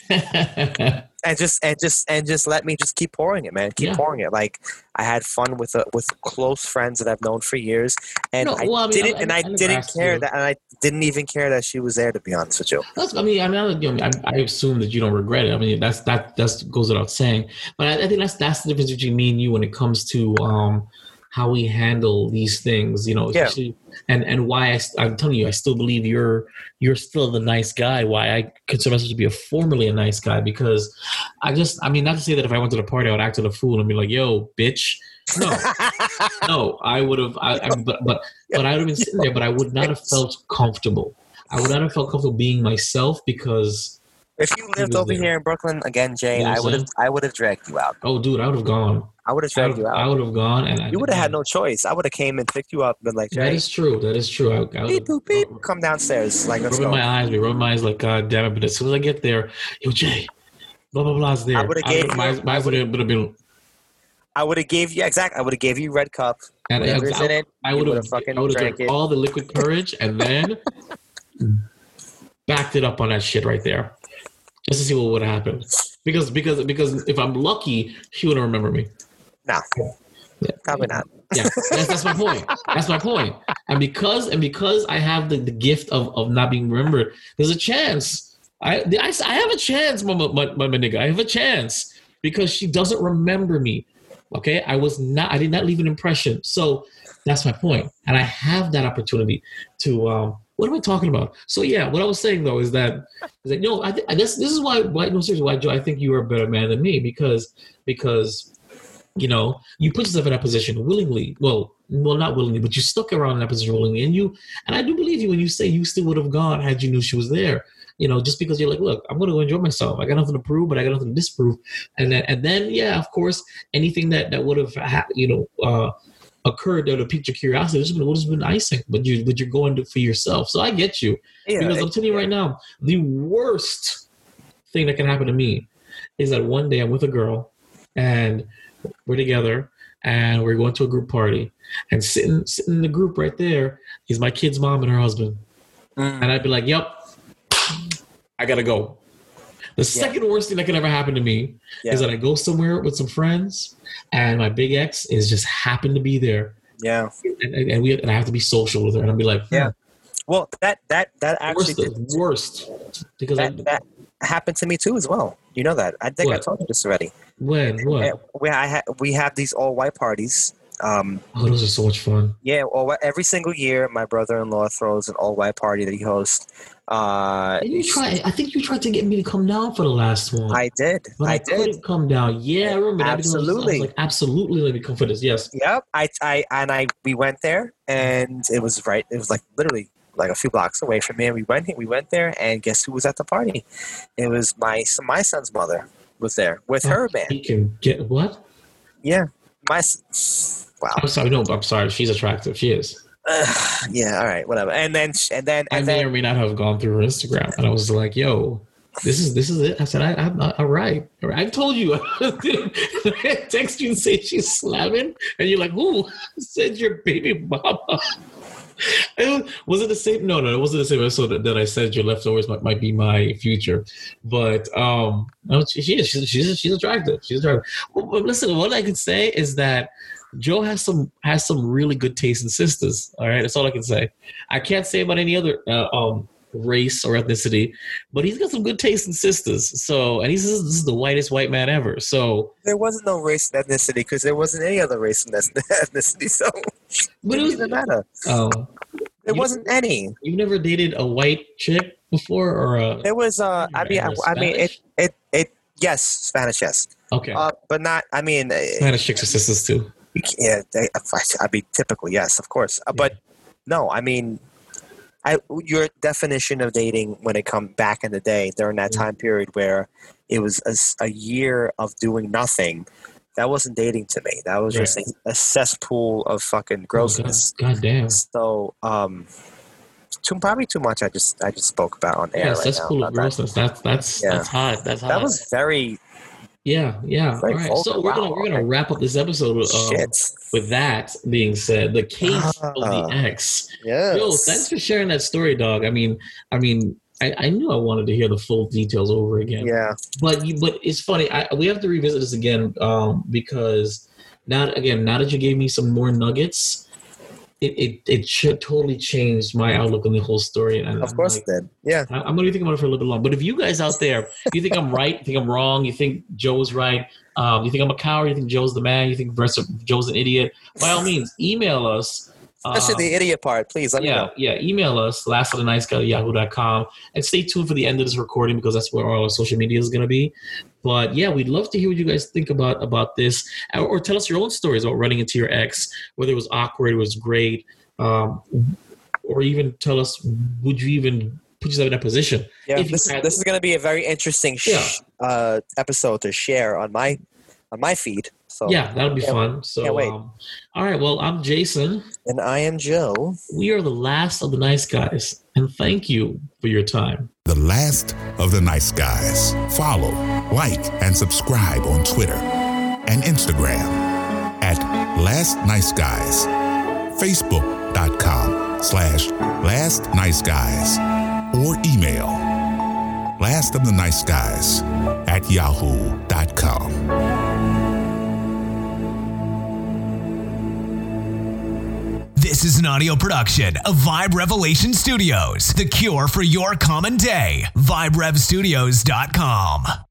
Speaker 3: and just and just and just let me just keep pouring it, man. Keep
Speaker 4: Yeah.
Speaker 3: pouring it. Like I had fun with uh, with close friends that I've known for years, and
Speaker 4: No,
Speaker 3: I
Speaker 4: well, I mean,
Speaker 3: didn't,
Speaker 4: I-
Speaker 3: and
Speaker 4: I-
Speaker 3: I,
Speaker 4: I
Speaker 3: didn't care
Speaker 4: you.
Speaker 3: that, and I didn't even care that she was there. To be honest with you,
Speaker 4: That's, I mean, I mean, I, you know, I, I assume that you don't regret it. I mean, that's that that's goes without saying. But I, I think that's that's the difference between me and you when it comes to um, how we handle these things. You know,
Speaker 3: Yeah.
Speaker 4: and and why I, i'm telling you, I still believe you're you're still the nice guy. Why I consider myself to be a formerly a nice guy because I just, I mean, not to say that if I went to the party, I would act like a fool and be like, "Yo, bitch." No, no, I would have. I, I, but but but I would have been sitting there, but I would not have felt comfortable. I would not have felt comfortable being myself because
Speaker 3: if you lived over
Speaker 4: there.
Speaker 3: here in Brooklyn again, Jay,
Speaker 4: You know
Speaker 3: I would have I would have dragged you out.
Speaker 4: oh, dude, I would have gone.
Speaker 3: I would have dragged
Speaker 4: would,
Speaker 3: you out.
Speaker 4: I would have gone, and I-
Speaker 3: You would have had no choice. I would have came and picked you up and been like,
Speaker 4: That
Speaker 3: Jay,
Speaker 4: is true. That is true. I, I
Speaker 3: beep boop beep, come downstairs. Like let's
Speaker 4: rubbing
Speaker 3: go.
Speaker 4: my eyes, be rubbing my eyes like, God damn it! But as soon as I get there, yo, Jay, blah blah blah's there.
Speaker 3: I would've gave you-
Speaker 4: my, my would have been.
Speaker 3: I would have gave you exactly. I would have gave you red cup.
Speaker 4: And I,
Speaker 3: it,
Speaker 4: I would have
Speaker 3: fucking
Speaker 4: I would have
Speaker 3: drank
Speaker 4: all the liquid courage and then backed it up on that shit right there, just to see what would happen. Because because because if I'm lucky, she wouldn't remember me.
Speaker 3: No,
Speaker 4: Yeah.
Speaker 3: probably not.
Speaker 4: Yeah, that's, that's my point. That's my point. And because and because I have the, the gift of, of not being remembered, there's a chance. I, I, I have a chance, my, my, my, my nigga. I have a chance because she doesn't remember me. Okay, I was not. I did not leave an impression. So that's my point. point, and I have that opportunity to. Um, what am I talking about? So yeah, what I was saying though is that is that no, I, th- guess this is why why no seriously why Joe I think you are a better man than me because because you know you put yourself in that position willingly. Well, well not willingly, but you stuck around in that position willingly, and you and I do believe you when you say you still would have gone had you knew she was there. You know, just because you're like, look, I'm going to enjoy myself. I got nothing to prove, but I got nothing to disprove. And then, and then, yeah, of course, anything that that would have, ha- you know, uh, occurred that would have piqued your curiosity been, would have been icing. But you, but you're going to for yourself. So I get you
Speaker 3: Yeah,
Speaker 4: because I'm telling you right now, the worst thing that can happen to me is that one day I'm with a girl and we're together and we're going to a group party and sitting sitting in the group right there is my kid's mom and her husband.
Speaker 3: Mm.
Speaker 4: And I'd be like, Yep, I gotta go. The second worst thing that can ever happen to me
Speaker 3: Yeah.
Speaker 4: is that I go somewhere with some friends and my big ex is just happen to be there.
Speaker 3: yeah.
Speaker 4: And, and, we and I have to be social with her. And I'll be like, hmm,
Speaker 3: Yeah. Well, that that that actually
Speaker 4: worst, worst. Because I,
Speaker 3: that, that happened to me too as well. You know that. I think I told you this already.
Speaker 4: when what?
Speaker 3: Where I ha- we have these all white parties. Um,
Speaker 4: Oh, those are so much fun.
Speaker 3: yeah, all whi- every single year, my brother-in-law throws an all white party that he hosts. Uh,
Speaker 4: And you try. I think you tried to get me to come down for the last one.
Speaker 3: I did.
Speaker 4: but I,
Speaker 3: I did.
Speaker 4: come down. Yeah, I remember because I was-
Speaker 3: Absolutely.
Speaker 4: like, absolutely, let me come for this. Yes.
Speaker 3: Yep. I, I and I we went there and it was right it was like literally like a few blocks away from me. And we went we went there and guess who was at the party? It was my my son's mother was there with her band.
Speaker 4: He can get what?
Speaker 3: Yeah. My wow.
Speaker 4: I'm sorry. No, I'm sorry. She's attractive. She is.
Speaker 3: yeah, all right, whatever. And then and then
Speaker 4: I may
Speaker 3: then
Speaker 4: or may not have gone through her Instagram, and I was like, "Yo, this is this is it." I said, I, "I'm not all right. All right. I told you." I text you and say she's slamming, and you're like, "Who said your baby mama?" It was, was it the same? No, no, it wasn't the same episode that, that I said your leftovers might, might be my future. But um, no, she, she is. She's, she's she's attractive. She's attractive. Well, but listen, what I can say is that Joe has some has some really good taste in sisters. All right, that's all I can say. I can't say about any other uh, um, race or ethnicity, but he's got some good taste in sisters. So, and he's this is the whitest white man ever. So,
Speaker 3: there wasn't no race and ethnicity because there wasn't any other race and ethnicity, so
Speaker 4: but it
Speaker 3: didn't
Speaker 4: was,
Speaker 3: even matter.
Speaker 4: um,
Speaker 3: There wasn't any.
Speaker 4: you've never dated a white chick before, or a
Speaker 3: There was uh I mean I, I mean it it it yes, Spanish yes.
Speaker 4: okay?
Speaker 3: Uh, but not I mean uh,
Speaker 4: Spanish chicks are sisters too.
Speaker 3: Yeah, they, I mean, typically, yes, of course. Uh, But no, I mean, I, your definition of dating when it come back in the day during that
Speaker 4: Mhm.
Speaker 3: time period where it was a year of doing nothing, that wasn't dating to me. That was just a, a cesspool of fucking grossness.
Speaker 4: Oh, God, God damn.
Speaker 3: So, um, too probably too much. I just I just spoke about on air
Speaker 4: Yeah,
Speaker 3: right
Speaker 4: that's
Speaker 3: now.
Speaker 4: of
Speaker 3: that.
Speaker 4: grossness. That's that's
Speaker 3: Yeah.
Speaker 4: that's hot. That's hot.
Speaker 3: That was very
Speaker 4: yeah, yeah. All
Speaker 3: very
Speaker 4: right, so we're gonna we're gonna wrap up this episode with, um, with that being said. The case of
Speaker 3: Ah.
Speaker 4: the X.
Speaker 3: Yes.
Speaker 4: Yo, thanks for sharing that story, dog. I mean, I mean, I, I knew I wanted to hear the full details over again.
Speaker 3: Yeah.
Speaker 4: But you, but it's funny. I, we have to revisit this again um, because now, again, now that you gave me some more nuggets, it it, it should totally change my outlook on the whole story. And
Speaker 3: Of
Speaker 4: I'm
Speaker 3: course
Speaker 4: like,
Speaker 3: it did. Yeah.
Speaker 4: I- I'm going to be thinking about it for a little bit long. But if you guys out there, you think I'm right, you think I'm wrong, you think Joe's right, um, you think I'm a coward, you think Joe's the man, you think Joe's an idiot, by all means, email us.
Speaker 3: Especially
Speaker 4: um,
Speaker 3: the idiot part. Please let me
Speaker 4: yeah,
Speaker 3: know.
Speaker 4: yeah. Email us, last of the nice guy at yahoo.com. And stay tuned for the end of this recording because that's where all our social media is going to be. But yeah, we'd love to hear what you guys think about about this, or, or tell us your own stories about running into your ex, whether it was awkward, it was great, um, or even tell us would you even put yourself in that position?
Speaker 3: Yeah, this,
Speaker 4: had-
Speaker 3: this is going to be a very interesting sh-
Speaker 4: Yeah.
Speaker 3: uh, episode to share on my on my feed. So
Speaker 4: yeah, that would be
Speaker 3: Can't-
Speaker 4: fun. So,
Speaker 3: can't wait.
Speaker 4: Um, all right. Well, I'm Jason.
Speaker 3: and I am Joe.
Speaker 4: We are the last of the nice guys, and thank you for your time.
Speaker 1: The last of the nice guys. Follow, like, and subscribe on Twitter and Instagram at Last Nice Guys. Facebook.com slash Last Nice Guys. Or email Last of the Nice Guys at yahoo.com.
Speaker 5: This is an audio production of Vibe Revelation Studios, the cure for your common day. VibeRevStudios.com.